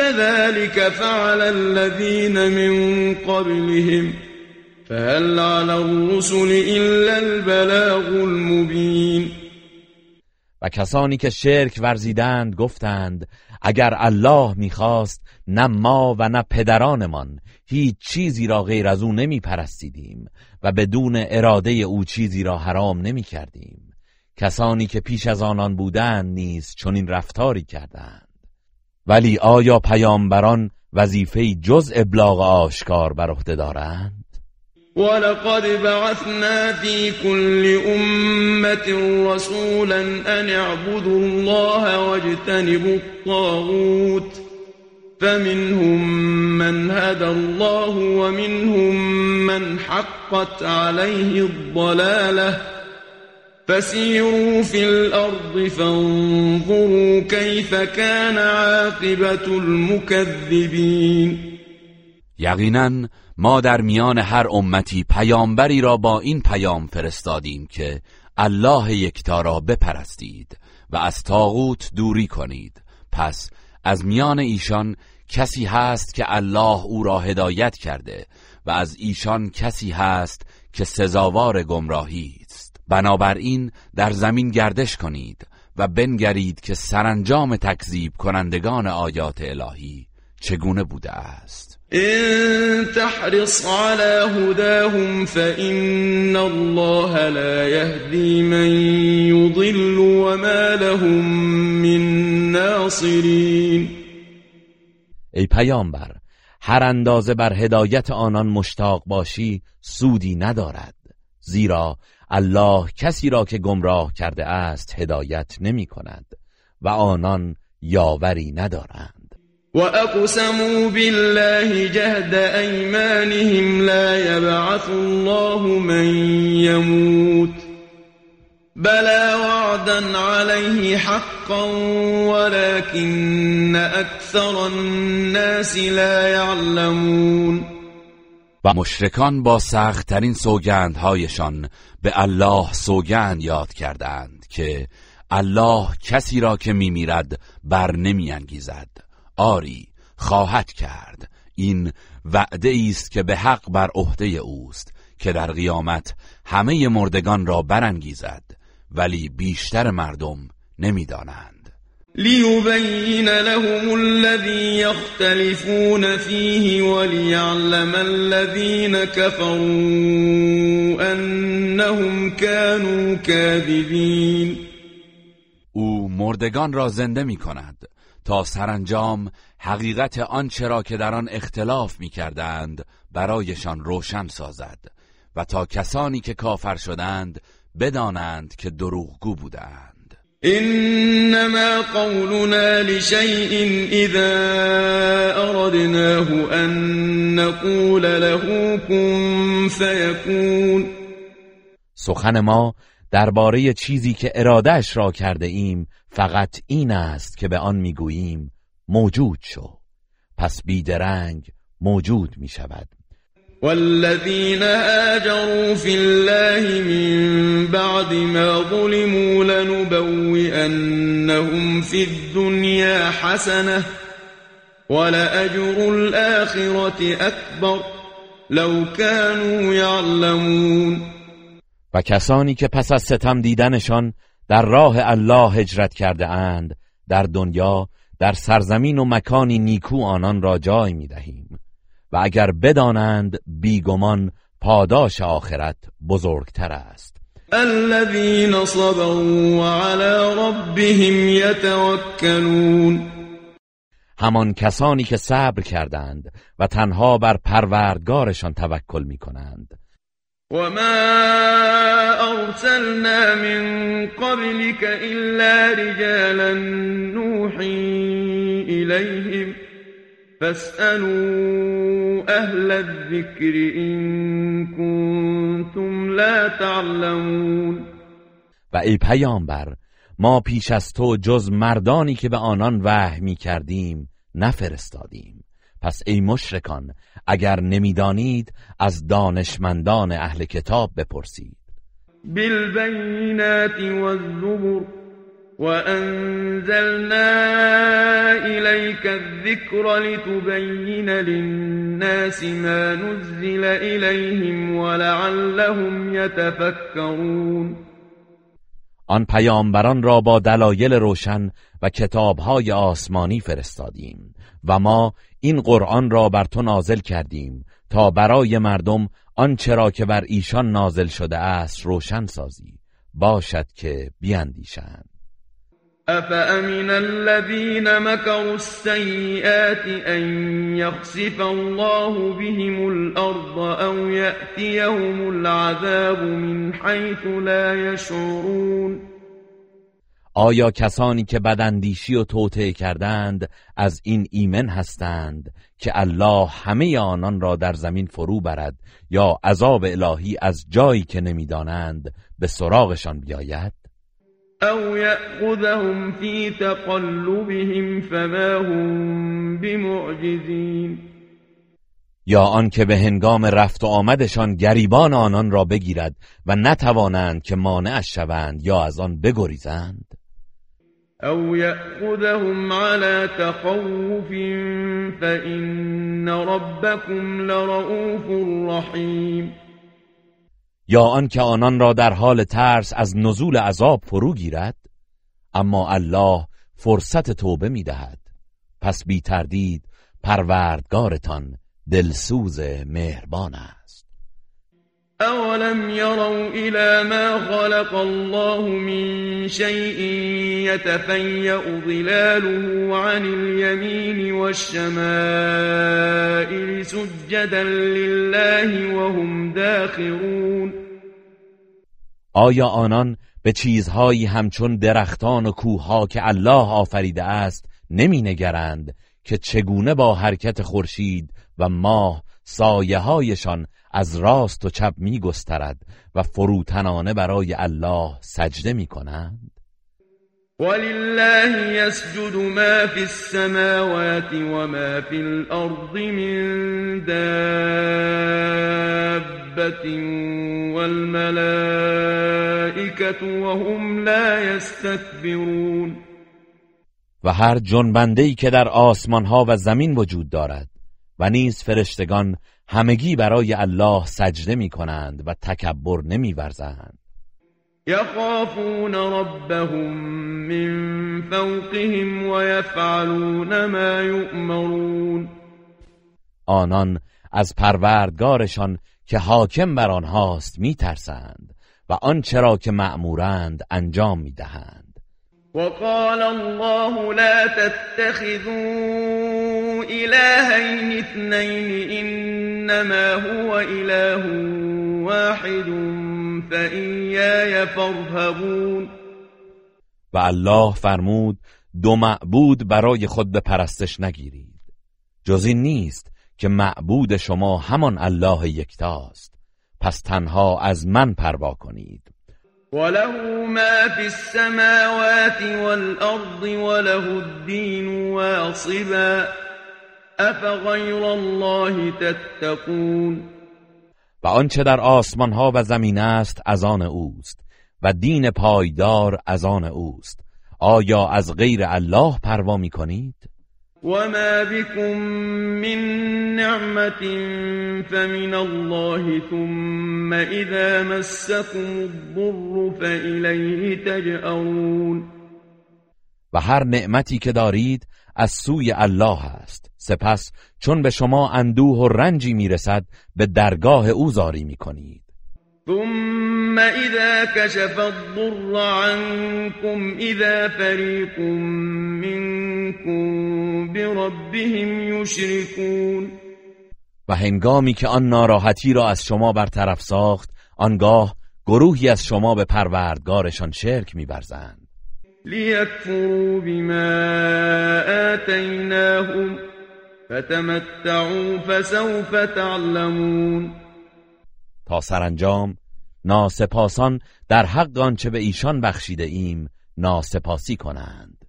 كذلك فعل الذين من قبلهم. فهل على الرسل إلا البلاغ المبين. و کسانی که شرک ورزیدند گفتند اگر الله می‌خواست نه ما و نه پدرانمان هیچ چیزی را غیر از او نمی پرستیدیم و بدون اراده او چیزی را حرام نمی کردیم کسانی که پیش از آنان بودند نیز چنین رفتاری کردند. ولی آیا پیامبران وظیفه جز ابلاغ آشکار بر عهده دارند؟ ولقد بعثنا في كل أمة رسولا أن اعبدوا الله واجتنبوا الطاغوت. فمنهم من هدى الله ومنهم من حقت عليه الضلاله فسيروا في الأرض فانظروا كيف كان عاقبة المكذبين. یقینا ما در میان هر امتی پیامبری را با این پیام فرستادیم که الله یکتا را بپرستید و از تاغوت دوری کنید. پس از میان ایشان کسی هست که الله او را هدایت کرده و از ایشان کسی هست که سزاوار گمراهی. بنابراین در زمین گردش کنید و بنگرید که سرانجام تکذیب کنندگان آیات الهی چگونه بوده است. ان تحرص على هداهم فإن الله لا يهدي من يضل وما لهم من ناصرین. ای پیامبر هر اندازه بر هدایت آنان مشتاق باشی سودی ندارد زیرا الله کسی را که گمراه کرده است هدایت نمی کند و آنان یاوری ندارند. و اقسموا بالله جهد ایمانهم لا یبعث الله من یموت. بلا وعدا عليه حقا ولكن اكثر الناس لا يعلمون و مشرکان با سختترین سوگندهایشان به الله سوگند یاد کردند که الله کسی را که میمیرد بر نمیانگیزد. آری خواهد کرد. این وعده است که به حق بر عهده اوست که در قیامت همه مردگان را برانگیزد ولی بیشتر مردم نمی‌دانند. ليبين لهم الذي يختلفون فيه وليعلم الذين كفروا أنهم كانوا كاذبين. او مردگان را زنده می کند تا سرانجام حقیقت آنچه را که در آن اختلاف می کردند برایشان روشن سازد و تا کسانی که کافر شدند بدانند که دروغگو بودند. إنما قولنا لشيء إذا أردناه أن نقول له كن فيكون. سخن ما درباره چیزی که ارادهش را کرده ایم فقط این است که به آن می‌گوییم موجود شو. پس بیدرنگ موجود می شود والذين هاجروا في الله من بعد ما ظلموا لنبوئنهم في الدنيا حسنة ولأجر الآخرة أكبر لو كانوا يعلمون. و کسانی که پس از ستم دیدنشان در راه الله هجرت کرده اند در دنیا در سرزمین و مکانی نیکو آنان را جای می دهیم و اگر بدانند بیگمان پاداش آخرت بزرگتر است. الذين صبروا وعلى ربهم يتوكلون. همان کسانی که صبر کردند و تنها بر پروردگارشان توکل می کنند وما أرسلنا من قبلك إلا رجالا نوحي إليهم. فاسألوا أهل الذكر إن كنتم لا تعلمون. و ای پیامبر ما پیش از تو جز مردانی که به آنان وحی می کردیم نفرستادیم. پس ای مشرکان اگر نمی‌دانید از دانشمندان اهل کتاب بپرسید. بالبينات والزبر. وأنزلنا إليك الذكر لتبين للناس ما نزل إليهم ولعلهم يتفكرون. آن پیامبران را با دلایل روشن و کتابهای آسمانی فرستادیم و ما این قرآن را بر تو نازل کردیم تا برای مردم آنچه را که بر ایشان نازل شده است روشن سازی. باشد که بیاندیشند أفأمن الذين مكروا السيئات أن يخسف الله بهم الأرض أو يأتيهم العذاب من حيث لا يشعرون آیا کسانی که بداندیشی و توطعه کردند از این ایمن هستند که الله همه آنان را در زمین فرو برد یا عذاب الهی از جایی که نمی‌دانند به سراغشان بیاید؟ أو يأخذهم في تقلبهم فما هم بمعجزين یا آنکه به هنگام رفت و آمدشان گریبان آنان را بگیرد و نتوانند که مانعش شوند یا از آن بگریزند؟ أو يأخذهم على تخوف فإن ربكم لرؤوف رحيم یا آنکه آنان را در حال ترس از نزول عذاب فرو گیرد اما الله فرصت توبه می دهد. پس بی تردید پروردگارتان دلسوز مهربان است. أولم يروا إلى ما خلق الله من شيء يتفيأ ظلاله عن اليمين والشمائل سجدا لله وهم داخرون آیا آنان به چیزهایی همچون درختان و کوهها که الله آفریده است نمی نگرند که چگونه با حرکت خورشید و ماه سایه هایشان از راست و چپ می گسترد و فروتنانه برای الله سجده می کنند ولله يسجد ما في السماوات وما في الأرض من دابة والملائكة وهم لا يستكبرون و هر جنبنده‌ای که در آسمان ها و زمین وجود دارد و نیز فرشتگان همگی برای الله سجده می کنند و تکبر نمی ورزند يخافون ربهم من فوقهم ويفعلون ما يؤمرون آنان از پروردگارشان که حاکم بر آنهاست میترسند و آنچه را که مأمورند انجام می‌دهند. وقال الله لا تتخذوا إلهين اثنين إنما هو إله واحد فإياي فارهبون. و الله فرمود دو معبود برای خود به پرستش نگیرید. جز این نیست که معبود شما همان الله یکتاست. پس تنها از من پروا کنید. وله ما في السماوات والأرض وله الدين واصبا أفغير الله تتقون و آنچه در آسمان ها و زمین است از آن اوست و دین پایدار از آن اوست آیا از غیر الله پروا می کنید؟ وما بكم من نعمة فمن الله ثم إذا مسكم الضر فإليه تجأرون و هر نعمتی که دارید از سوی الله است. سپس چون به شما اندوه و رنجی می‌رسد به درگاه او زاری می‌کنید. ثم إذا كشف الضر عنكم إذا فريق منكم بربهم يشركون و هنگامی که آن ناراحتی را از شما برطرف ساخت آنگاه گروهی از شما به پروردگارشان شرک میورزند. ليكفروا بما آتيناهم فتمتعوا فسوف تعلمون تا سرانجام ناسپاسان در حق آنچه به ایشان بخشیده ایم ناسپاسی کنند.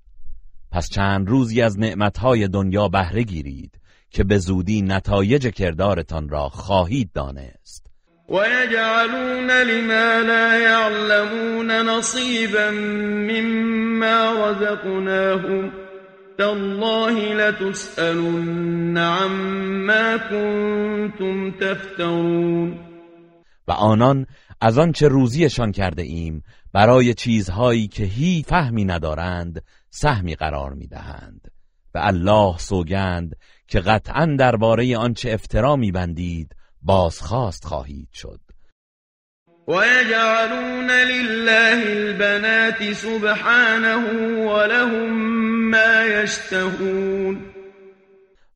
پس چند روزی از نعمتهای دنیا بهره گیرید که به زودی نتایج کردارتان را خواهید دانست. ويجعلون لما لا يعلمون نصيبا مما رزقناهم تالله لتسألن عما كنتم تفترون. و آنان از آنچه روزیشان کرده ایم برای چیزهایی که هی فهمی ندارند سهمی قرار می‌دهند. و الله سوگند که قطعا درباره آنچه افترا میبندید بازخواست خواهید شد. ويجعلون لله البنات سبحانه ولهم ما يشتهون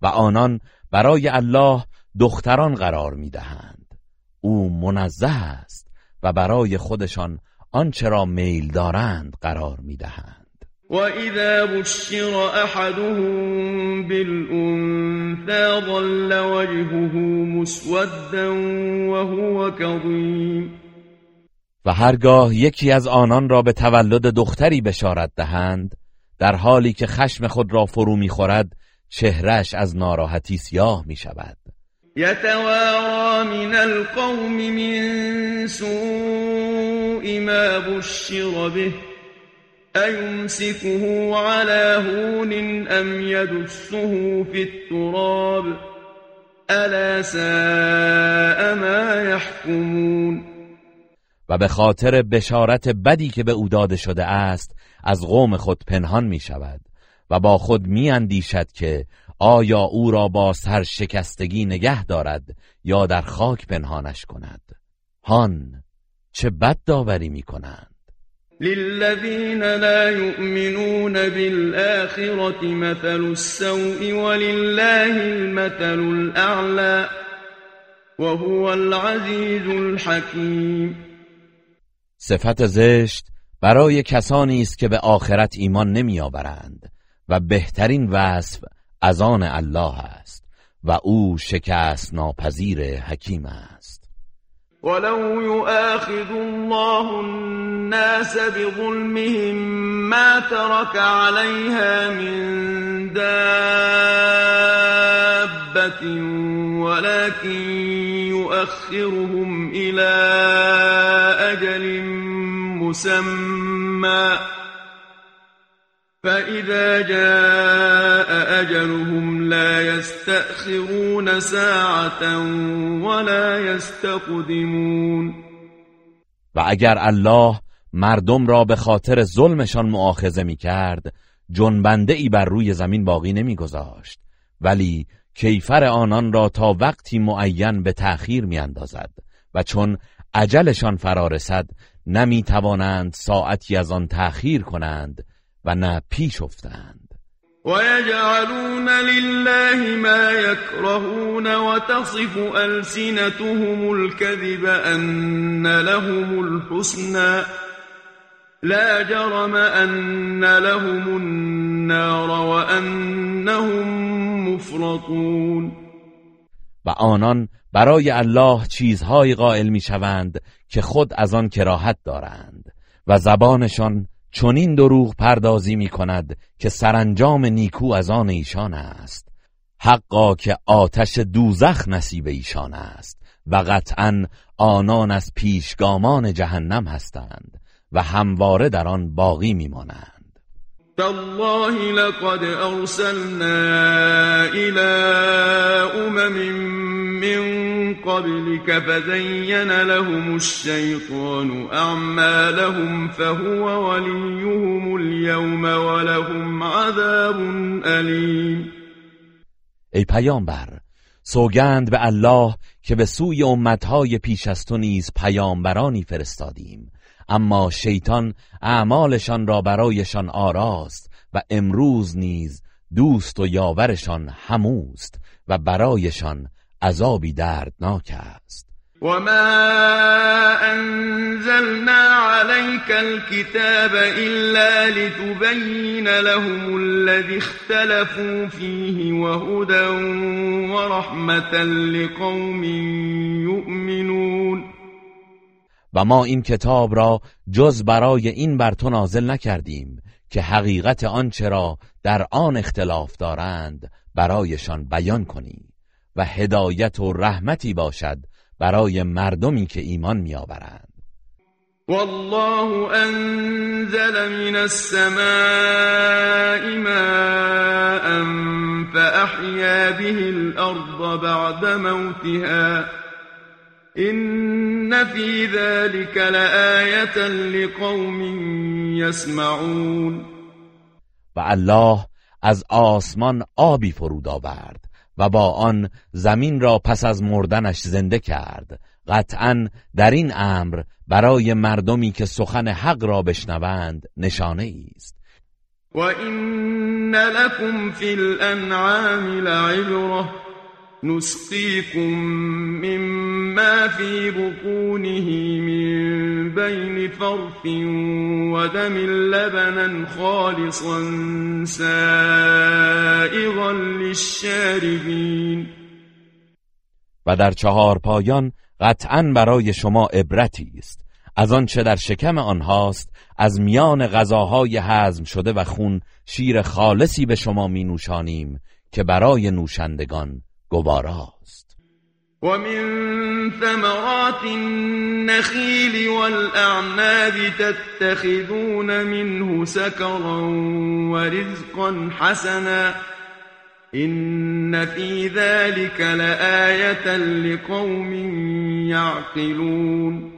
و آنان برای الله دختران قرار می‌دهند. او منزه است. و برای خودشان آنچه را میل دارند قرار می‌دهند. وإذا بشر أحدهم بالأنثى ظل وجهه مسودا وهو كظيم و هرگاه یکی از آنان را به تولد دختری بشارت دهند در حالی که خشم خود را فرو می‌خورد چهرش از ناراحتی سیاه می شود يتوارى من القوم من سوء ما بشر به أيمسكه على هون أم يدسه في التراب ألا ساء ما يحكمون و به خاطر بشارت بدی که به او داده شده است از قوم خود پنهان می شود و با خود می اندیشد که آیا او را با سرشکستگی نگه دارد یا در خاک پنهانش کند؟ هان چه بد داوری می کنند؟ للذين لا يؤمنون بالآخرة مثل السوء ولله المثل الأعلى وهو العزيز الحكيم صفت زشت برای کسانی است که به آخرت ایمان نمیآورند و بهترین وصف از آن الله است و او شکست ناپذیر حکیم است. ولو يؤاخذ الله الناس بظلمهم ما ترك عليها من دابة ولكن يؤخرهم إلى أجل مسمى فإذا جاء أجلهم لا يستأخرون ساعة ولا يستقدمون. و اگر الله مردم را به خاطر ظلمشان معاخزه می کرد جنبنده ای بر روی زمین باقی نمیگذاشت. ولی کیفر آنان را تا وقتی معین به تأخیر میاندازد و چون عجلشان فرا رسد نمی توانند ساعتی از آن تأخیر کنند و نه پیش افتند. ويجعلون لله ما يكرهون وتصف ألسنتهم الكذب أن لهم الحسنى لا جرم أن لهم النار وأنهم مفرطون. و آنان برای الله چیزهایی قائل میشوند که خود از آن کراهت دارند و زبانشان چنین دروغ پردازی می کند که سرانجام نیکو از آن ایشان است. حقا که آتش دوزخ نصیب ایشان است و قطعا آنان از پیشگامان جهنم هستند و همواره در آن باقی میمانند. تالله لقد ارسلنا الى امم من قبلك فزين لهم الشيطان اعمالهم فهو وليهم اليوم ولهم عذاب الیم ای پیامبر سوگند به الله که به سوی امتهای پیش از تو نیز پیامبرانی فرستادیم. اما شیطان اعمالشان را برایشان آراست و امروز نیز دوست و یاورشان هموست و برایشان عذابی دردناک است. و ما انزلنا عليك الكتاب الا لتبين لهم الذي اختلفوا فيه وهدى ورحمة لقوم يؤمنون. و ما این کتاب را جز برای این بر تو نازل نکردیم که حقیقت آنچه را در آن اختلاف دارند برایشان بیان کنی و هدایت و رحمتی باشد برای مردمی که ایمان میآورند. والله انزل من السماء ماء فأحيا به الأرض بعد موتها إن في ذلك لآية لقوم يسمعون. و الله از آسمان آبی فرود آورد و با آن زمین را پس از مردنش زنده کرد. قطعا در این امر برای مردمی که سخن حق را بشنوند نشانه است. و این لکم فی الانعام لعبره. نسقيكم مما في بطونه من بين فرث ودم لبنا خالصا سائغا للشاربين. و در چهار پایان قطعا برای شما عبرتی است. از آنچه در شکم آنهاست از میان غذاهای هضم شده و خون شیر خالصی به شما می نوشانیم که برای نوشندگان گواراست و من ثمرات النخیل والاعناب تتخذون منه سكرا ورزقا حسنا إن في ذلك لآية لقوم يعقلون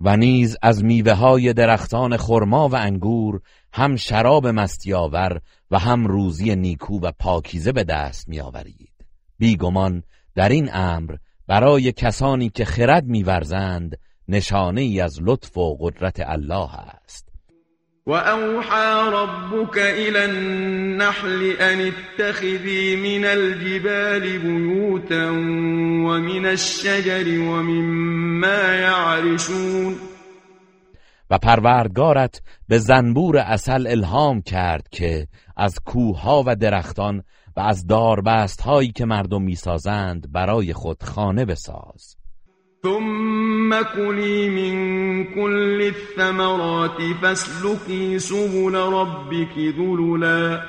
و نیز از میوه های درختان خرما و انگور هم شراب مستیاور و هم روزی نیکو و پاکیزه به دست میآورید. بیگمان در این امر برای کسانی که خرد میورزند نشانه ای از لطف و قدرت الله است. و اوحى ربك الى النحل ان اتخذي من الجبال بيوتا ومن الشجر ومما يعرشون و پروردگارت به زنبور اصل الهام کرد که از کوهها و درختان و از داربست هایی که مردم می‌سازند برای خود خانه بساز. ثم كلي من كل الثمرات فاسلكي سبل ربك ذللا.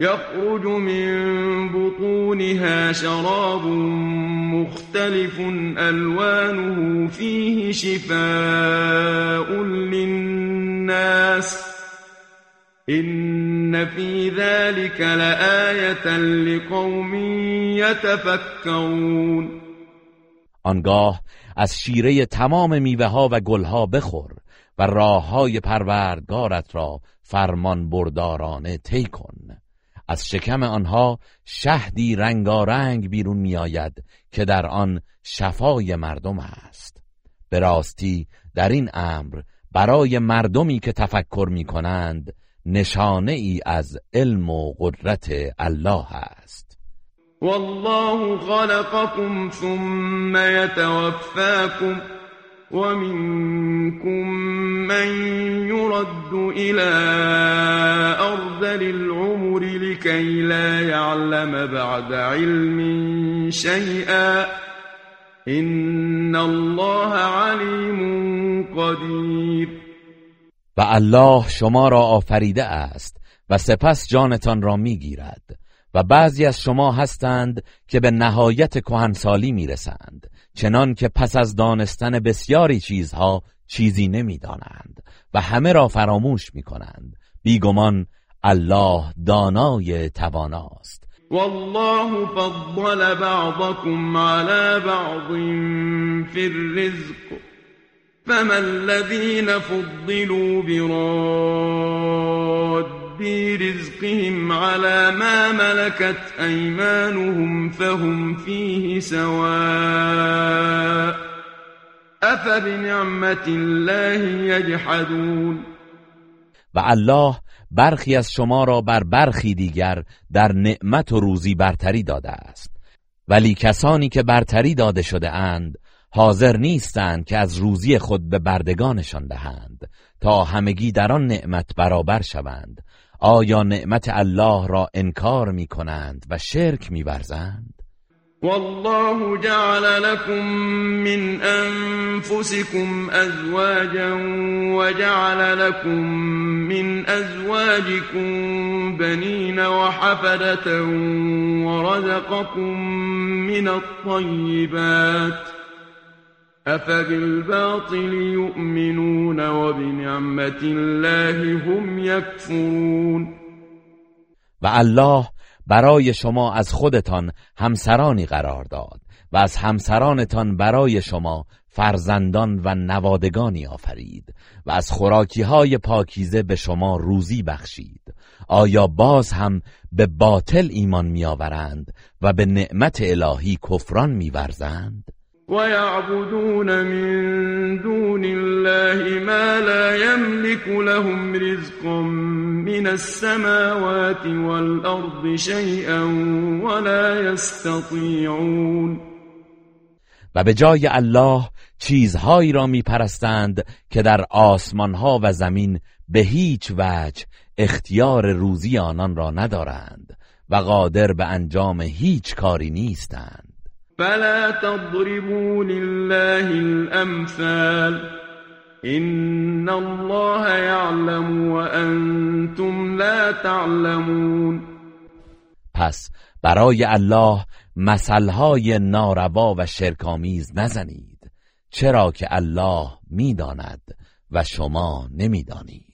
يخرج من بطونها شراب مختلف ألوانه فيه شفاء للناس. إن في ذلك لآية لقوم يتفكرون. آنگاه از شیره تمام میوه ها و گل ها بخور و راه های پروردگارت را فرمان بردارانه طی کن. از شکم آنها شهدی رنگارنگ بیرون میآید که در آن شفای مردم است. به راستی در این امر برای مردمی که تفکر می کنند نشانه ای از علم و قدرت الله است. والله خلقكم ثم يتوفاكم ومنكم من يرد إلى أرذل العمر لكي لا يعلم بعد علم شيئا. إن الله عليم قدير. و الله شما را آفریده است و سپس جانتان را می‌گیرد و بعضی از شما هستند که به نهایت کهنسالی می‌رسند چنان که پس از دانستن بسیاری چیزها چیزی نمی‌دانند و همه را فراموش می‌کنند. بیگمان الله دانای تواناست. والله فضل بعضكم على بعض في الرزق. فما الذين فضلوا براد رزقهم على ما ملكت أيمانهم فهم فيه سواء أفبنعمة الله يجحدون و الله برخی از شما را بر برخی دیگر در نعمت و روزی برتری داده است. ولی کسانی که برتری داده شده اند حاضر نیستند که از روزی خود به بردگانشان دهند تا همگی در آن نعمت برابر شوند آیا نعمت الله را انکار می کنند و شرک می برزند؟ والله جعل لكم من أنفسكم أزواجا وجعل لكم من أزواجكم بنين وحفدة ورزقكم من الطيبات افبالباطل یؤمنون و بنعمت الله هم یکفرون و الله برای شما از خودتان همسرانی قرار داد و از همسرانتان برای شما فرزندان و نوادگانی آفرید و از خوراکی های پاکیزه به شما روزی بخشید. آیا باز هم به باطل ایمان میآورند و به نعمت الهی کفران میورزند؟ ويعبدون من دون الله ما لا يملك لهم رزقا من السماوات والأرض شيئا ولا يستطيعون و به جای الله چیزهایی را میپرستند که در آسمانها و زمین به هیچ وجه اختیار روزی آنان را ندارند و قادر به انجام هیچ کاری نیستند. فلا تضربوا لله الأمثال إن الله يعلم وأنتم لا تعلمون. پس برای الله مثلهای ناروا و شرکامیز نزنید چرا که الله می‌داند و شما نمی‌دانید.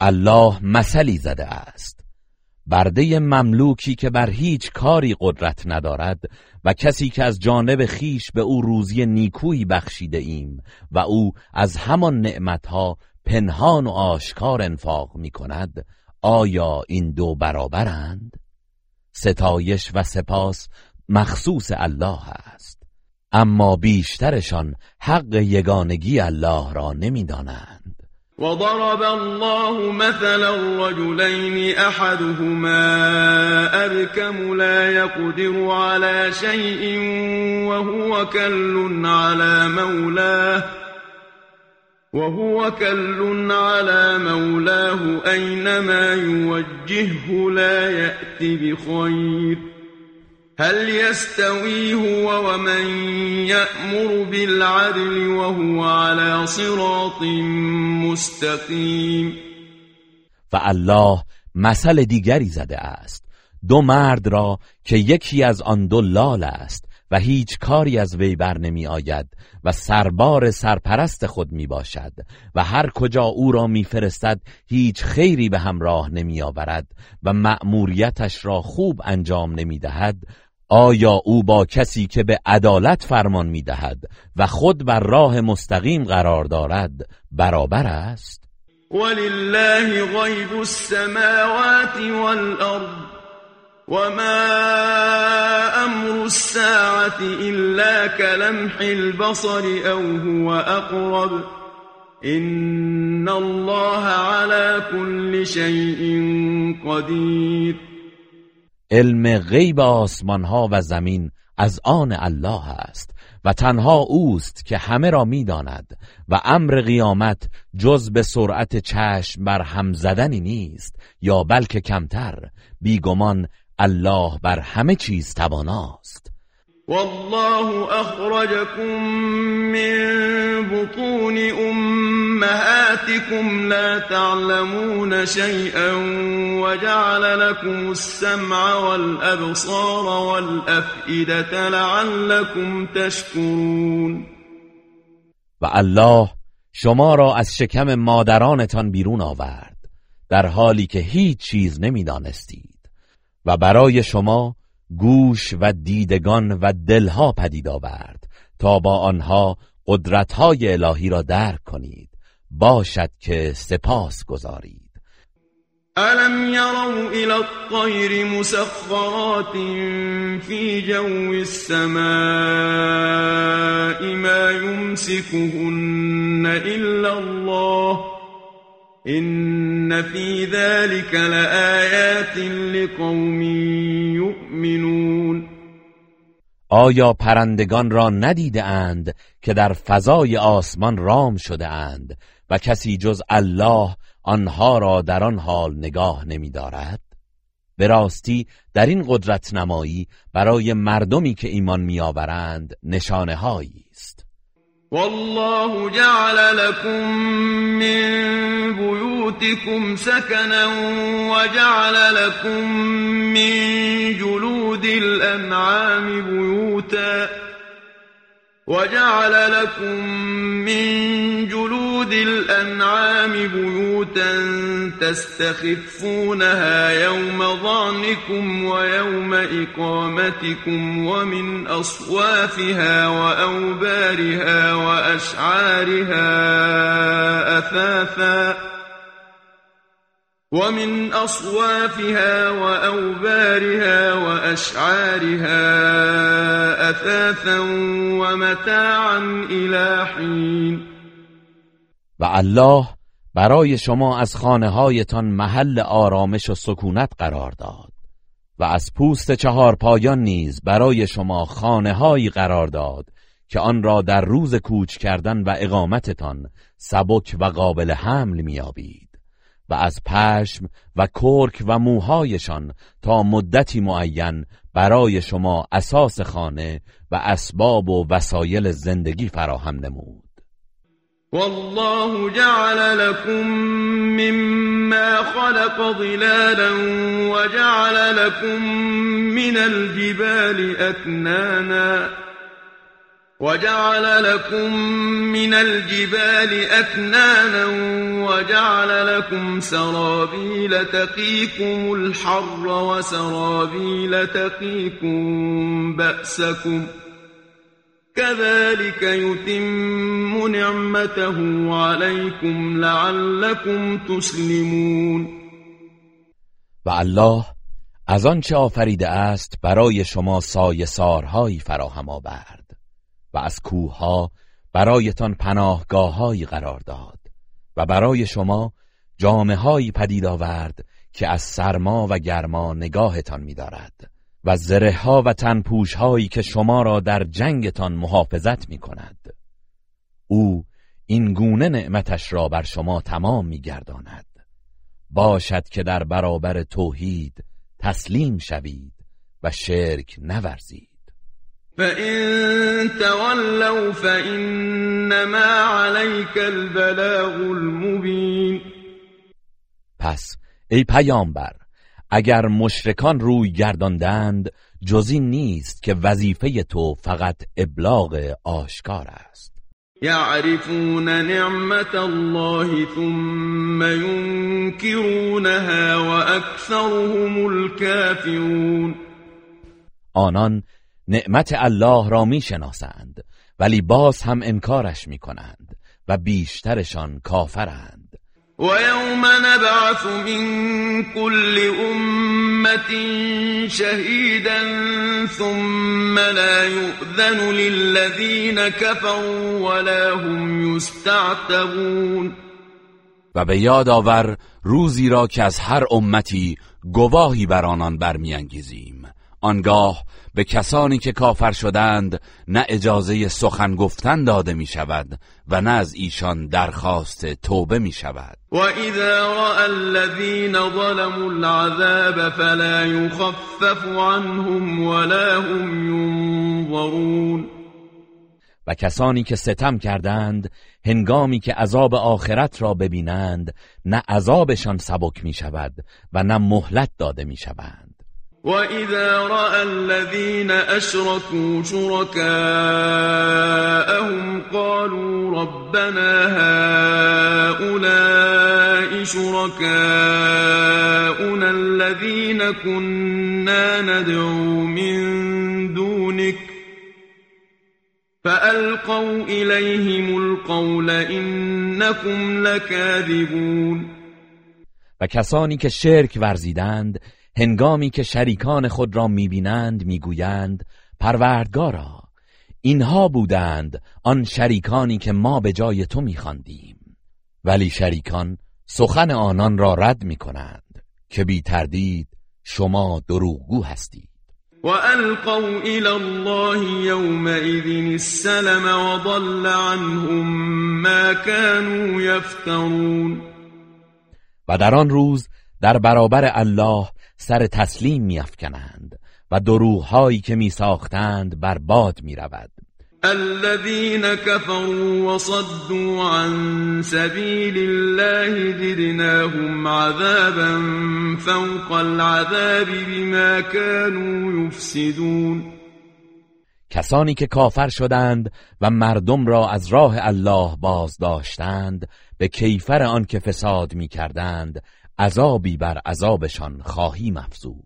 الله مثلی زده است. برده مملوکی که بر هیچ کاری قدرت ندارد و کسی که از جانب خیش به او روزی نیکویی بخشیده ایم و او از همان نعمتها پنهان و آشکار انفاق می کند آیا این دو برابرند؟ ستایش و سپاس مخصوص الله است. اما بیشترشان حق یگانگی الله را نمی‌دانند. وضرب الله مثلا رجلين أحدهما أبكم لا يقدر على شيء وهو كل على مولاه وهو كل على مولاه أينما يوجهه لا يأتي بخير هل يستوي هو ومن يأمر بالعدل وهو على صراط مستقیم و الله مثل دیگری زده است. دو مرد را که یکی از آن دو لال است و هیچ کاری از وی بر نمی آید و سربار سرپرست خود می باشد و هر کجا او را می فرستد هیچ خیری به همراه نمی آورد و مأموریتش را خوب انجام نمی دهد آیا او با کسی که به عدالت فرمان می دهد و خود بر راه مستقیم قرار دارد برابر است؟ ولله غیب السماوات والارض وما امر الساعة الا كلمح البصر او هو اقرب ان الله على كل شيء قدیر علم غیب آسمان ها و زمین از آن الله است و تنها اوست که همه را می‌داند و امر قیامت جز به سرعت چشم بر هم زدنی نیست یا بلکه کمتر بیگمان الله بر همه چیز تواناست. والله اخرجكم من بطون امهاتكم لا تعلمون شيئا وجعل لكم السمع والابصار والافئده لعلكم تشكرون. و الله شما را از شکم مادرانتان بیرون آورد در حالی که هیچ چیز نمی‌دانستید و برای شما گوش و دیدگان و دلها پدید آورد تا با آنها قدرتهای الهی را درک کنید. باشد که سپاس گذارید. الم يروا الى الطير مسخرات في جو السماء ما يمسكهن الا الله این فی ذلك لآیات لقوم یؤمنون آیا پرندگان را ندیده اند که در فضای آسمان رام شده اند و کسی جز الله آنها را در آن حال نگاه نمی دارد؟ به راستی در این قدرت نمایی برای مردمی که ایمان میآورند نشانه است والله جعل لكم من بيوتكم سكنا وجعل لكم من جلود الأنعام بيوتا وجعل لكم من جلود الأنعام بيوتا تستخفونها يوم ظعنكم ويوم إقامتكم ومن أصوافها وأوبارها وأشعارها أثاثاً ومن أصوافها وأوبارها وأشعارها أثاثا ومتاعا إلى حين. و الله برای شما از خانه هایتان محل آرامش و سکونت قرار داد و از پوست چهار پایان نیز برای شما خانه هایی قرار داد که آن را در روز کوچ کردن و اقامتتان سبک و قابل حمل میابید و از پشم و کرک و موهایشان تا مدتی معین برای شما اساس خانه و اسباب و وسایل زندگی فراهم نمود. والله جعل لكم مما خلق ظلالا وجعل لكم من الجبال أكنانا وجعل لكم من الجبال أكنانا وجعل لكم سرابيل تقيكم الحر وسرابيل تقيكم بأسكم كذلك يتم نعمته عليكم لعلكم تسلمون. و الله از آنچه آفریده است برای شما سایه سارهایی فراهم آورد. و از کوهها برایتان پناهگاههایی قرار داد و برای شما جامعه هایی پدید آورد که از سرما و گرما نگاهتان می‌دارد و زره ها و تنپوش هایی که شما را در جنگتان محافظت می کند. او این گونه نعمتش را بر شما تمام می گرداند. باشد که در برابر توحید تسلیم شوید و شرک نورزید فإن تولوا فإنما عليك البلاغ المبين پس ای پیامبر اگر مشرکان روی گرداندند جزی نیست که وظیفه تو فقط ابلاغ آشکار است. يعرفون نعمت الله ثم ينكرونها وأكثرهم الكافرون آنان نعمت الله را می‌شناسند ولی باز هم انکارش می‌کنند و بیشترشان کافرند. ويوم نبعث من كل أمة شهيدا ثم لا يؤذن للذين كفروا ولا هم يستعتبون. و به یاد آور روزی را که از هر امتی گواهی بر آنان برمیانگیزیم. آنگاه به کسانی که کافر شدند نه اجازه سخن گفتن داده می شود و نه از ایشان درخواست توبه می شود و اذا رأى الذین ظلموا العذاب فلا يخفف عنهم ولا هم ينظرون و کسانی که ستم کردند هنگامی که عذاب آخرت را ببینند نه عذابشان سبک می شود و نه مهلت داده می شوند وإذا رأى الذين أشركوا شركاءهم قالوا ربنا هؤلاء شركاؤنا الذين كنا ندعو من دونك فألقوا إليهم القول إنكم لكاذبون و کسانی که شرک ورزیدند هنگامی که شریکان خود را می‌بینند می‌گویند پروردگارا اینها بودند آن شریکانی که ما به جای تو میخواندیم. ولی شریکان سخن آنان را رد می‌کنند که بی تردید شما دروغگو هستید. القوا الى الله يومئذ السلم وضل عنهم ما كانوا يفترون. و در آن روز در برابر الله سر تسلیم میافکنند و دروغهایی که میساختند بر باد می‌رود. الذين كفروا وصدوا عن سبيل الله زدناهم عذابا فوق العذاب بما كانوا يفسدون. کسانی که کافر شدند و مردم را از راه الله باز داشتند به کیفر آن که فساد می کردند عذابی بر عذابشان خواهیم افزود.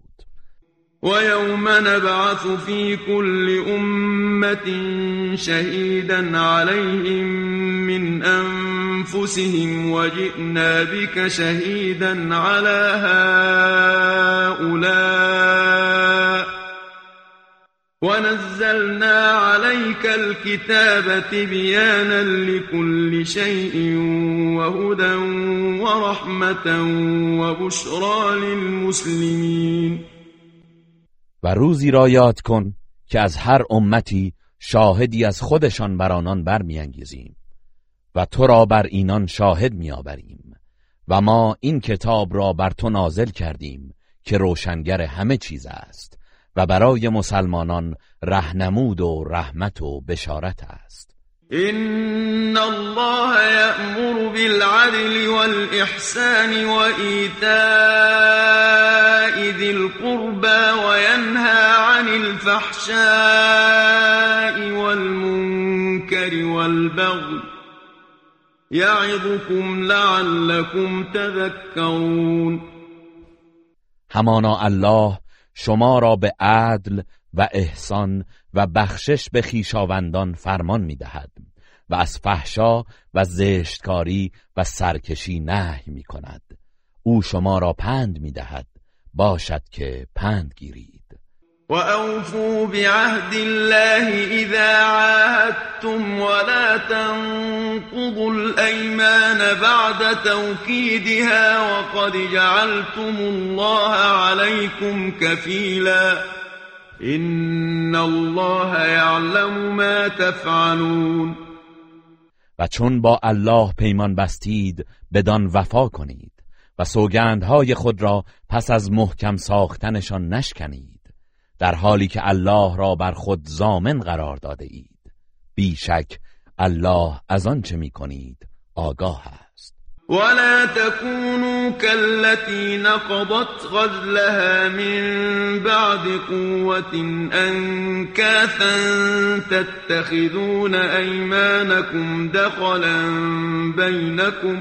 ويوم نبعث في كل أمة شهيدا عليهم من أنفسهم وجئنا بك شهيدا على هؤلاء ونزلنا عليك الكتاب تبيانا لكل شيء وهدى ورحمة وبشرى للمسلمين. و روزی را یاد کن که از هر امتی شاهدی از خودشان بر آنان برمیانگیزیم و تو را بر اینان شاهد میآوریم و ما این کتاب را بر تو نازل کردیم که روشنگر همه چیز است. و برای مسلمانان رهنمود و رحمت و بشارت است. ان الله یأمر بالعدل والإحسان وإيتاء ذی القربى وینهى عن الفحشاء والمنكر والبغي یعظكم لعلكم تذكرون. همانا الله شما را به عدل و احسان و بخشش به خیشاوندان فرمان می دهد و از فحشا و زشتکاری و سرکشی نهی می کند او شما را پند می دهد باشد که پند گیرید. وأوفوا بعهد الله إذا عاهدتم ولا تنقضوا الأيمان بعد توكيدها وقد جعلتم الله عليكم كفيلا إن الله يعلم ما تفعلون و چون با الله پیمان بستید بدان وفا کنید و سوگندهای خود را پس از محکم ساختنشان نشکنید. در حالی که الله را بر خود زامن قرار داده اید. بیشک الله از آن چه می کنید آگاه است. ولا تكونوا كالتي نقضت غزلها من بعد قوة أنكاثا تتخذون أيمانكم دخلا بينكم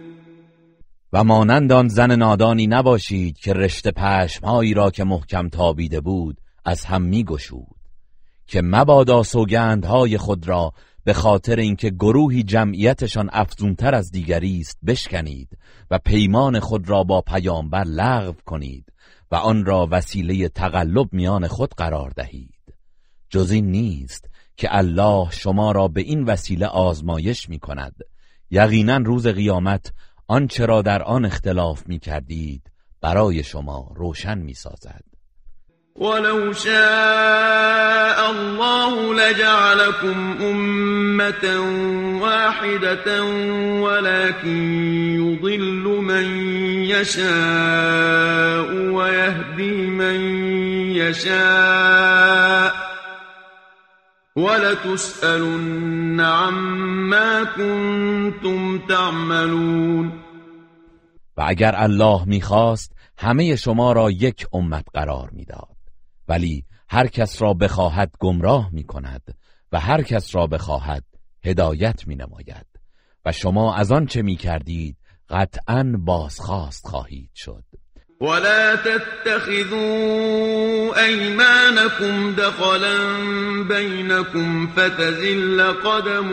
و مانند آن زن نادانی نباشید که رشته پشمهایی را که محکم تابیده بود از هم می گشود که مبادا سوگندهای خود را به خاطر اینکه گروهی جمعیتشان افزونتر از دیگری است بشکنید و پیمان خود را با پیامبر لغو کنید و آن را وسیله تقلب میان خود قرار دهید. جز این نیست که الله شما را به این وسیله آزمایش می کند یقینا روز قیامت آنچه را در آن اختلاف می کردید برای شما روشن می سازد. ولو شاء الله لجعلكم أمة واحدة ولكن يضل من يشاء ويهدي من يشاء. ولتسألن عما كنتم تعملون. و اگر الله می‌خواست همه شما را یک امت قرار می‌داد. ولی هر کس را بخواهد گمراه می کند و هر کس را بخواهد هدایت می نماید و شما از آن چه می کردید قطعا بازخواست خواهید شد. ولا تتخذوا أيمانكم دخلا بينكم فتزل قدم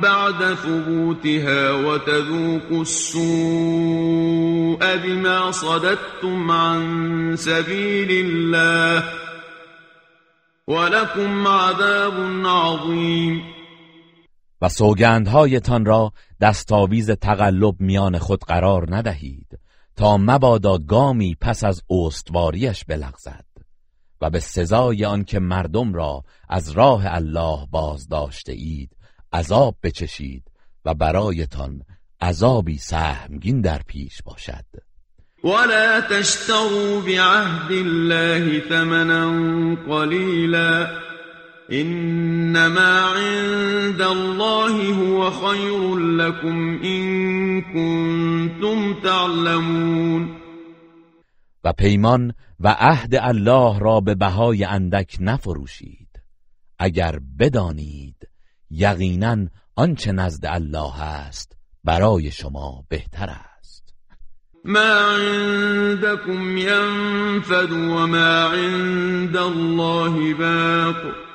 بعد ثبوتها وتذوقوا السوء بما صددتم عن سبيل الله ولكم عذاب عظيم و سوگندهایتان را دستاویز تقلب میان خود قرار ندهید. تا مبادا گامی پس از استواریش بلغزد و به سزای آنکه مردم را از راه الله باز داشته اید عذاب بچشید و برایتان عذابی سهمگین در پیش باشد. ولا تشتروا بعهد الله ثمنا قليلا انما عند الله هو خير لكم ان كنتم تعلمون و پیمان و عهد الله را به بهای اندک نفروشید. اگر بدانید یقینا آنچه نزد الله است برای شما بهتر است. ما عندكم ينفد وما عند الله باق.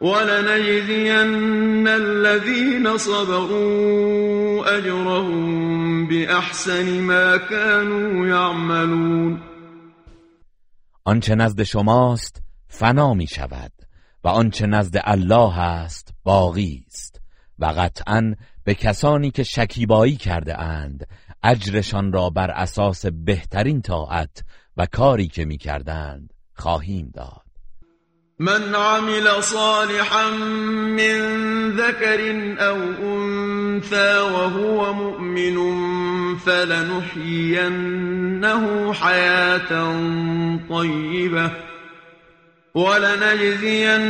ولنجزين الذين صبروا أجرهم بأحسن ما كانوا يعملون. آنچه نزد شماست فنا می شود و آنچه نزد الله است باقی است و قطعا به کسانی که شکیبایی کرده اند اجرشان را بر اساس بهترین طاعت و کاری که می کردند خواهیم داد. من عمل صالحا من ذكر أو أنثى وهو مؤمن فلنحيينه حياة طيبة ولنجزينهم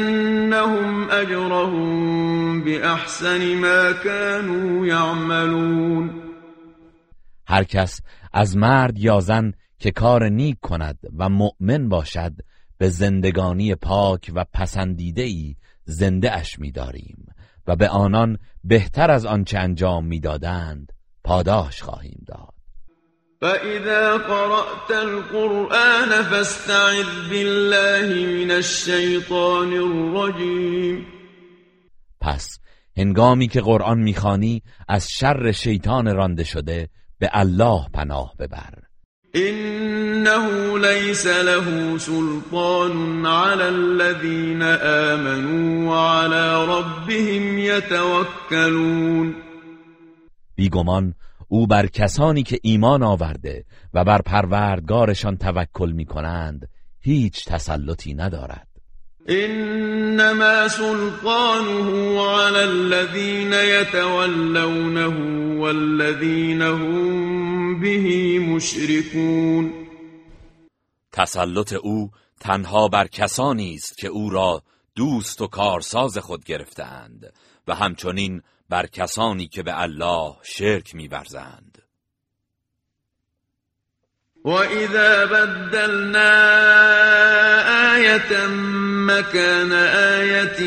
أجرهم بأحسن ما كانوا يعملون. هر کس از مرد یا زن که کار نیک کند و مؤمن باشد به زندگانی پاک و پسندیده ای زنده اش می داریم و به آنان بهتر از آنچه انجام می‌دادند پاداش خواهیم داد. فإذا قرأت القرآن فاستعذ بالله من الشیطان الرجیم پس هنگامی که قرآن می‌خوانی از شر شیطان رانده شده به الله پناه ببر. إنه ليس له سلطان على الذين آمنوا وعلى ربهم يتوكلون. بیگمان او بر کسانی که ایمان آورده و بر پروردگارشان توکل می کنند هیچ تسلطی ندارد. إنما سلطانه على الذين يتولونه والذين هم به مشركون. تسلط او تنها بر کسانی است که او را دوست و کارساز خود گرفتند و همچنین بر کسانی که به الله شرک می‌ورزند. وإذا بدلنا آية مكان آية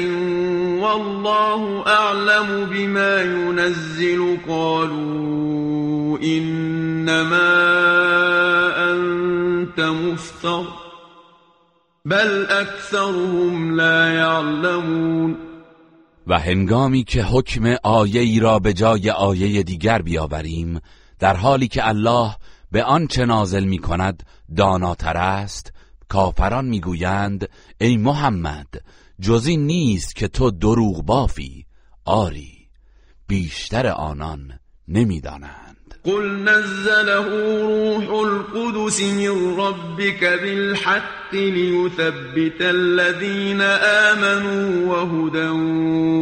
والله أعلم بما ينزل قالوا إنما أنت مفتر بل أكثرهم لا يعلمون و که حکم آیه ای را به جای آیه دیگر بیاوریم در حالی که الله به آنچه نازل می کند داناتر است. کافران می‌گویند ای محمد جزی نیست که تو دروغ بافی. آری بیشتر آنان نمی‌دانند. قل نزله روح القدس من ربك بالحق ليثبت الذين آمنوا وهدى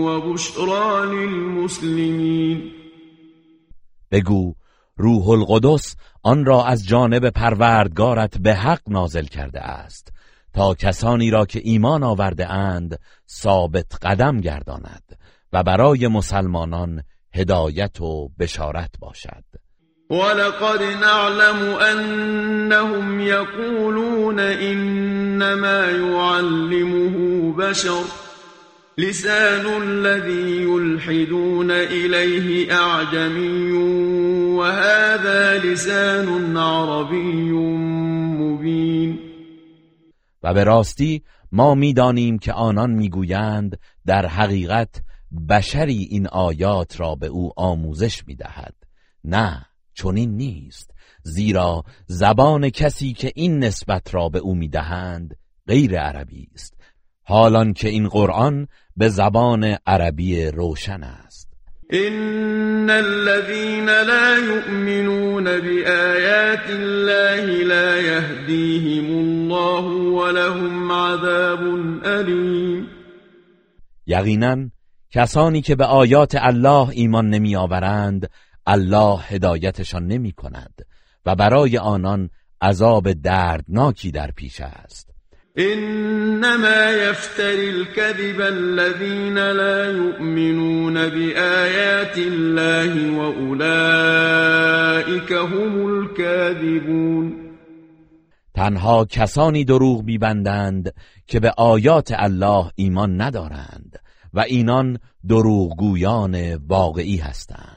وبشرى للمسلمين بگو روح القدس آن را از جانب پروردگارت به حق نازل کرده است تا کسانی را که ایمان آورده اند ثابت قدم گرداند و برای مسلمانان هدایت و بشارت باشد. ولقد نعلم أنهم يقولون إنما يعلمه بشر. لسان الذي يلحدون إليه أعجمي وهذا لسان عربي مبين. و به راستی ما می‌دانیم که آنان می‌گویند در حقیقت بشری این آیات را به او آموزش می‌دهد. نه چنین نیست. زیرا زبان کسی که این نسبت را به او می‌دهند غیر عربی است. حالان که این قرآن به زبان عربی روشن است. إن الذين لا يؤمنون بآيات الله لا يهديهم الله ولهم عذاب أليم. یقینا کسانی که به آیات الله ایمان نمی آورند الله هدایتشان نمی کند و برای آنان عذاب دردناکی در پیش است. إنما يفتري الكذب الذين لا يؤمنون بآيات الله وأولئك هم الكاذبون. تنها کسانی دروغ میبندند که به آیات الله ایمان ندارند و اینان دروغگویان واقعی هستند.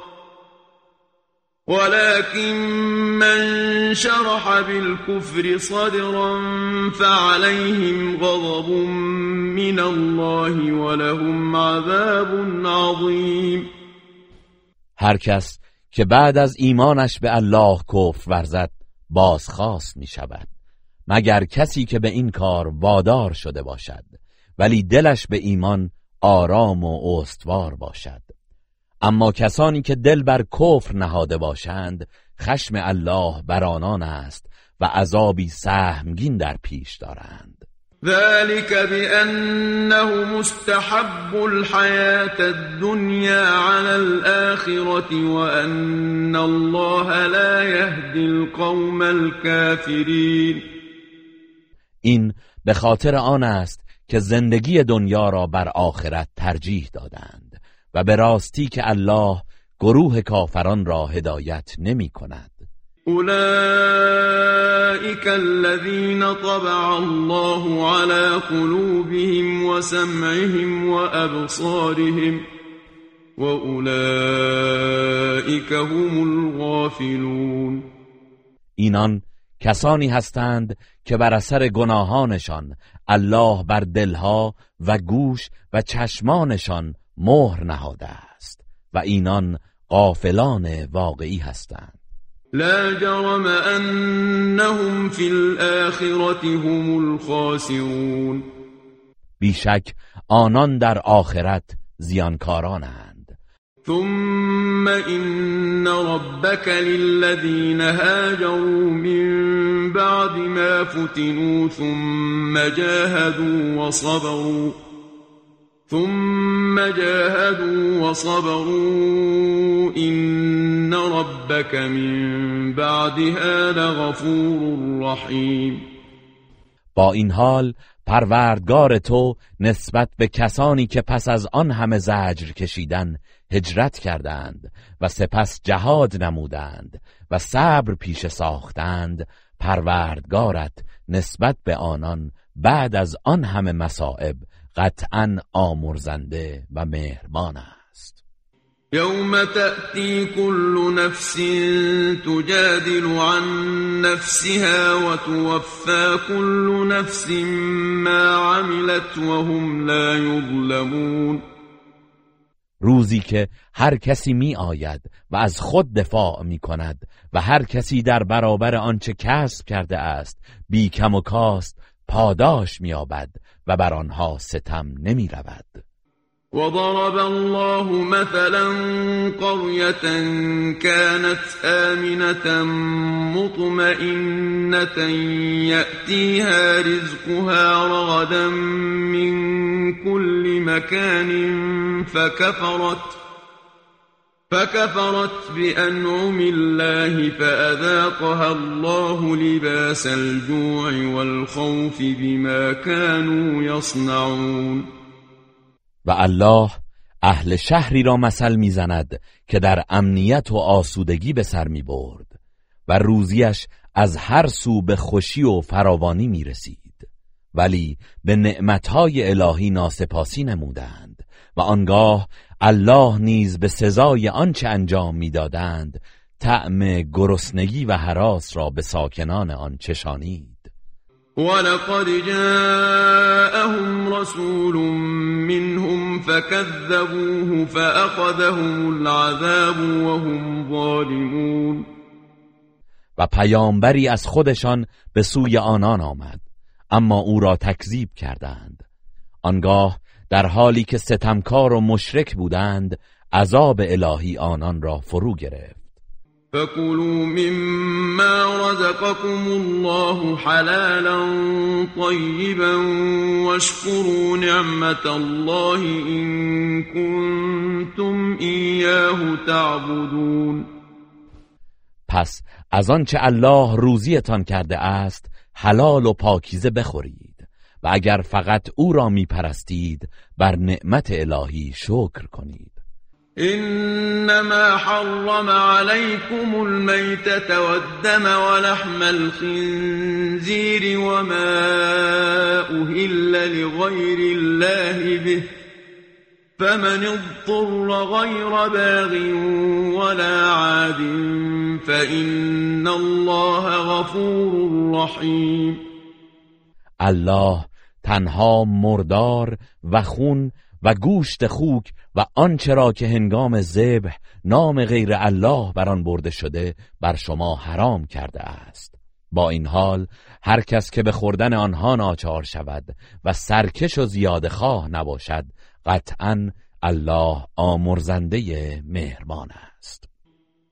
ولكن من شرح بالكفر صدرا فعليهم غضب من الله ولهم عذاب عظیم هر کس که بعد از ایمانش به الله کفر ورزد بازخواست می شود مگر کسی که به این کار وادار شده باشد ولی دلش به ایمان آرام و استوار باشد. اما کسانی که دل بر کفر نهاده باشند خشم الله بر آنان است و عذابی سهمگین در پیش دارند. ذلك بأنه مستحب الحياة الدنيا على الآخرة وأن الله لا يهدي القوم الكافرين. این به خاطر آن است که زندگی دنیا را بر آخرت ترجیح دادند. و به راستی که الله گروه کافران را هدایت نمی کند. أولئك الذين طبع الله على قلوبهم وسمعهم وأبصارهم وأولئك هم الغافلون. اینان کسانی هستند که بر اثر گناهانشان الله بر دلها و گوش و چشمانشان مهر نهاده است و اینان غافلان واقعی هستند. لا جرم انهم في الاخره هم الخاسرون. بیشک آنان در آخرت زیانکارانند. ثم ان ربك للذين هاجروا من بعد ما فتنوا ثم جاهدوا وصبروا. ثم جاهدوا وصبروا إن ربك من بعدها لغفور رحیم با این حال پروردگار تو نسبت به کسانی که پس از آن همه زجر کشیدن هجرت کردند و سپس جهاد نمودند و صبر پیش ساختند پروردگارت نسبت به آنان بعد از آن همه مصائب قطعا آمرزنده و مهربان است. یوم تأتی كل نفس تجادل عن نفسها وتوفى كل نفس ما عملت وهم لا يظلمون روزی که هر کسی می آید و از خود دفاع می کند و هر کسی در برابر آنچه کسب کرده است بی کم و کاست پاداش میابد و بر آنها ستم نمی رود وضرب الله مثلا قرية كانت آمنة مطمئنة يأتيها رزقها رغدا من كل مكان فكفرت فكفرت بأنعم الله فأذاقها الله لباس الجوع والخوف بما كانوا يصنعون. و الله اهل شهری را مثل می‌زند که در امنیت و آسودگی به سر می برد و روزیش از هر سو به خوشی و فراوانی می رسید ولی به نعمتهای الهی ناسپاسی نمودند و آنگاه الله نیز به سزای آنچه انجام می‌دادند طعم گرسنگی و حراس را به ساکنان آن چشانید. ولقد جاءهم رسول منهم فكذبوه فأخذهم العذاب وهم ظالمون. و پیامبری از خودشان به سوی آنان آمد اما او را تکذیب کردند. آنگاه در حالی که ستمکار و مشرک بودند عذاب الهی آنان را فرو گرفت. فكلوا مما رزقكم الله حلالا طيبا واشكروا نعمت الله إن كنتم إياه تعبدون. پس از آنچه الله روزیتان کرده است حلال و پاکیزه بخورید. و اگر فقط او را می پرستید بر نعمت الهی شکر کنید. انما حرم عليكم الميتة والدم ولحم الخنزير وما أهل لغير الله به فمن اضطر غير باغ ولا عاد فإن الله غفور رحيم الله تنها مردار و خون و گوشت خوک و آنچه را که هنگام ذبح نام غیر الله بر آن برده شده بر شما حرام کرده است. با این حال هر کس که به خوردن آنها ناچار شود و سرکش و زیاد خواه نباشد قطعا الله آمرزنده مهربان است.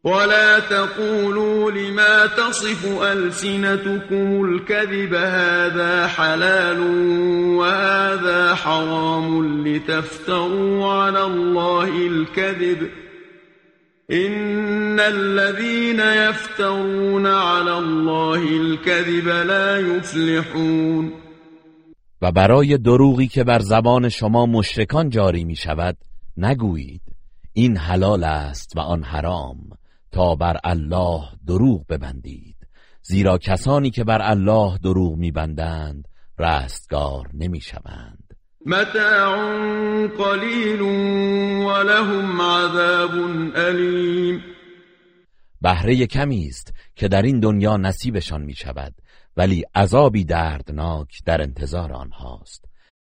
ولا تقولوا لما تصف ألسنتكم الكذب هذا حلال وهذا حرام لتفتروا على الله الكذب إن الذين يفترون على الله الكذب لا يفلحون. و برای دروغی که بر زبان شما مشرکان جاری می شود نگویید این حلال است و آن حرام. تا بر الله دروغ ببندید. زیرا کسانی که بر الله دروغ میبندند رستگار نمی‌شوند. متاع قلیل ولهم عذاب علیم بهره کمی است که در این دنیا نصیبشان می شود ولی عذابی دردناک در انتظار آنهاست.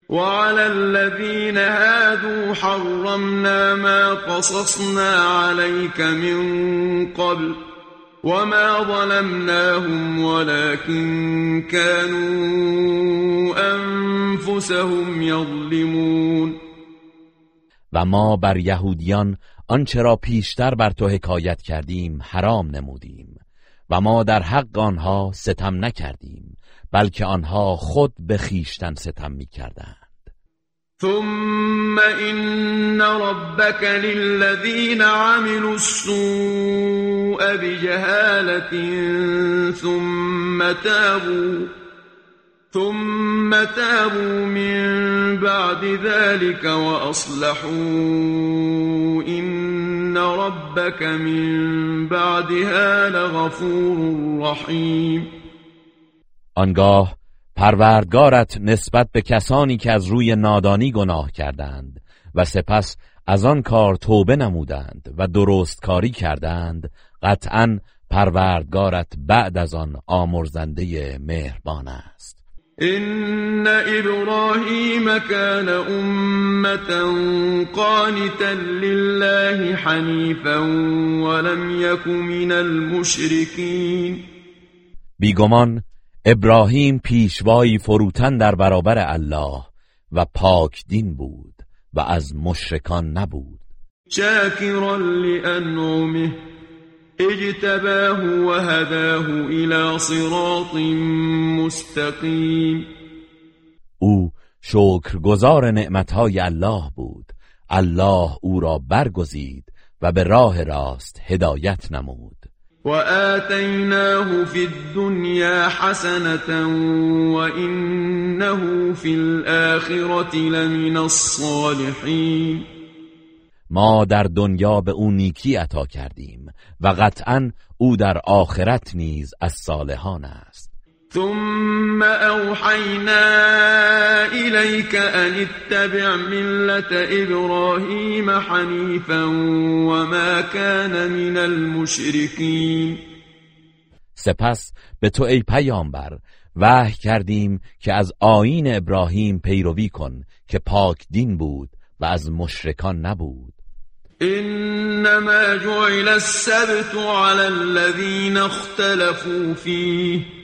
وعلى الذين هادوا حرمنا ما قصصنا عليك من قبل وما ظلمناهم ولكن كانوا انفسهم يظلمون. و ما بر یهودیان آنچه را پیشتر بر تو حکایت کردیم حرام نمودیم و ما در حق آنها ستم نکردیم. بلکه آنها خود به خیشتن ستم می‌کردند. ثم إن ربك للذين عملوا السوء بجهالة ثم تابوا ثم تابوا من بعد ذلك وأصلحوا. إن ربك من بعدها لغفور رحيم. آنگاه پروردگارت نسبت به کسانی که از روی نادانی گناه کردند و سپس از آن کار توبه نمودند و درست کاری کردند قطعا پروردگارت بعد از آن آمرزنده مهربان است. إن إبراهيم كان أمة قانتا لله حنيفا ولم يك من المشركين. بیگمان ابراهیم پیشوایی فروتن در برابر الله و پاک دین بود و از مشرکان نبود. شاكرا لأنعمه اجتباه وهداه إلى صراط مستقيم او شکرگزار نعمتهای الله بود. الله او را برگزید و به راه راست هدایت نمود. وآتيناه في الدنيا حسنة وإنه في الآخرة لمن الصالحين. ما در دنیا به او نیکی عطا کردیم و قطعا او در آخرت نیز از صالحان است. ثم أوحينا إليك أن اتبع ملة إبراهيم حنيفا وما كان من المشركين. سپس به تو ای پیامبر وحی کردیم که از آیین ابراهیم پیروی کن که پاک دین بود و از مشرکان نبود. إنما جعل السبت على الذين اختلفوا فيه.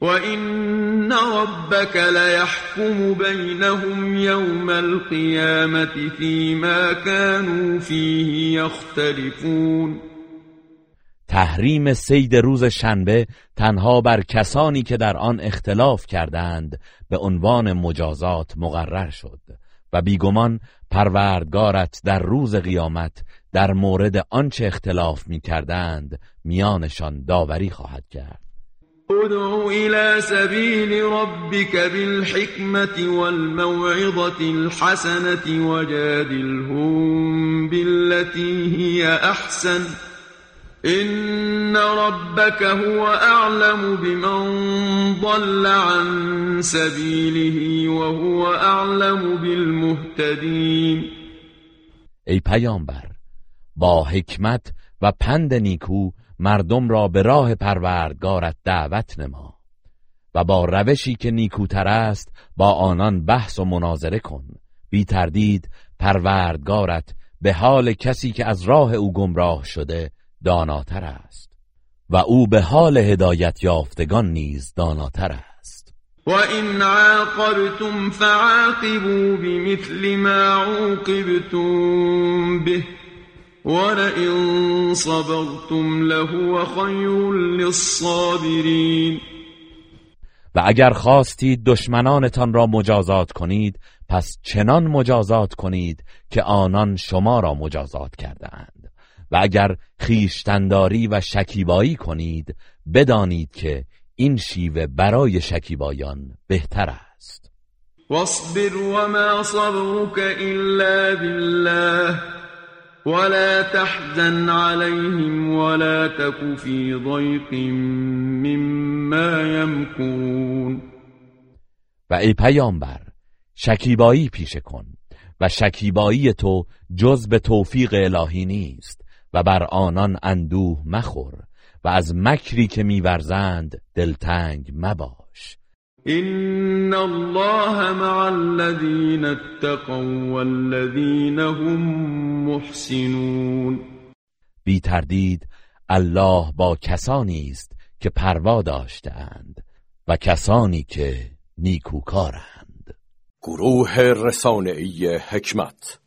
وإن ربك ليحكم بينهم يوم القيامة فيما كانوا فيه يختلفون تحریم سید روز شنبه تنها بر کسانی که در آن اختلاف کردند به عنوان مجازات مقرر شد و بیگمان پروردگارت در روز قیامت در مورد آنچه اختلاف می کردند میانشان داوری خواهد کرد. ادع إلى سبيل ربك بالحكمة والموعظة الحسنة وجادلهم بالتي هي أحسن. إن ربك هو أعلم بمن ضل عن سبيله وهو أعلم بالمهتدين. ای پیامبر با حکمت و پند نیکو مردم را به راه پروردگارت دعوت نما و با روشی که نیکوتر است با آنان بحث و مناظره کن. بی تردید پروردگارت به حال کسی که از راه او گمراه شده داناتر است و او به حال هدایت یافتگان نیز داناتر است. وإن عاقبتم فعاقبوا بمثل ما عوقبتم به ولئن صبرتم لهو خير للصابرين و اگر خواستید دشمنانتان را مجازات کنید پس چنان مجازات کنید که آنان شما را مجازات کردند و اگر خیشتنداری و شکیبایی کنید بدانید که این شیوه برای شکیبایان بهتر است. واصبر وما صبرك إلا بالله ولا تحزن عليهم ولا تك في ضيق مما يمكرون و ای پیامبر شکیبایی پیشه کن و شکیبایی تو جز به توفیق الهی نیست و بر آنان اندوه مخور و از مکری که میورزند دلتنگ مباش این الله مع الذین اتقوا والذین هم محسنون بی تردید الله با کسانی است که پروا داشتهاند و کسانی که نیکوکارند. گروه رسانه‌ای حکمت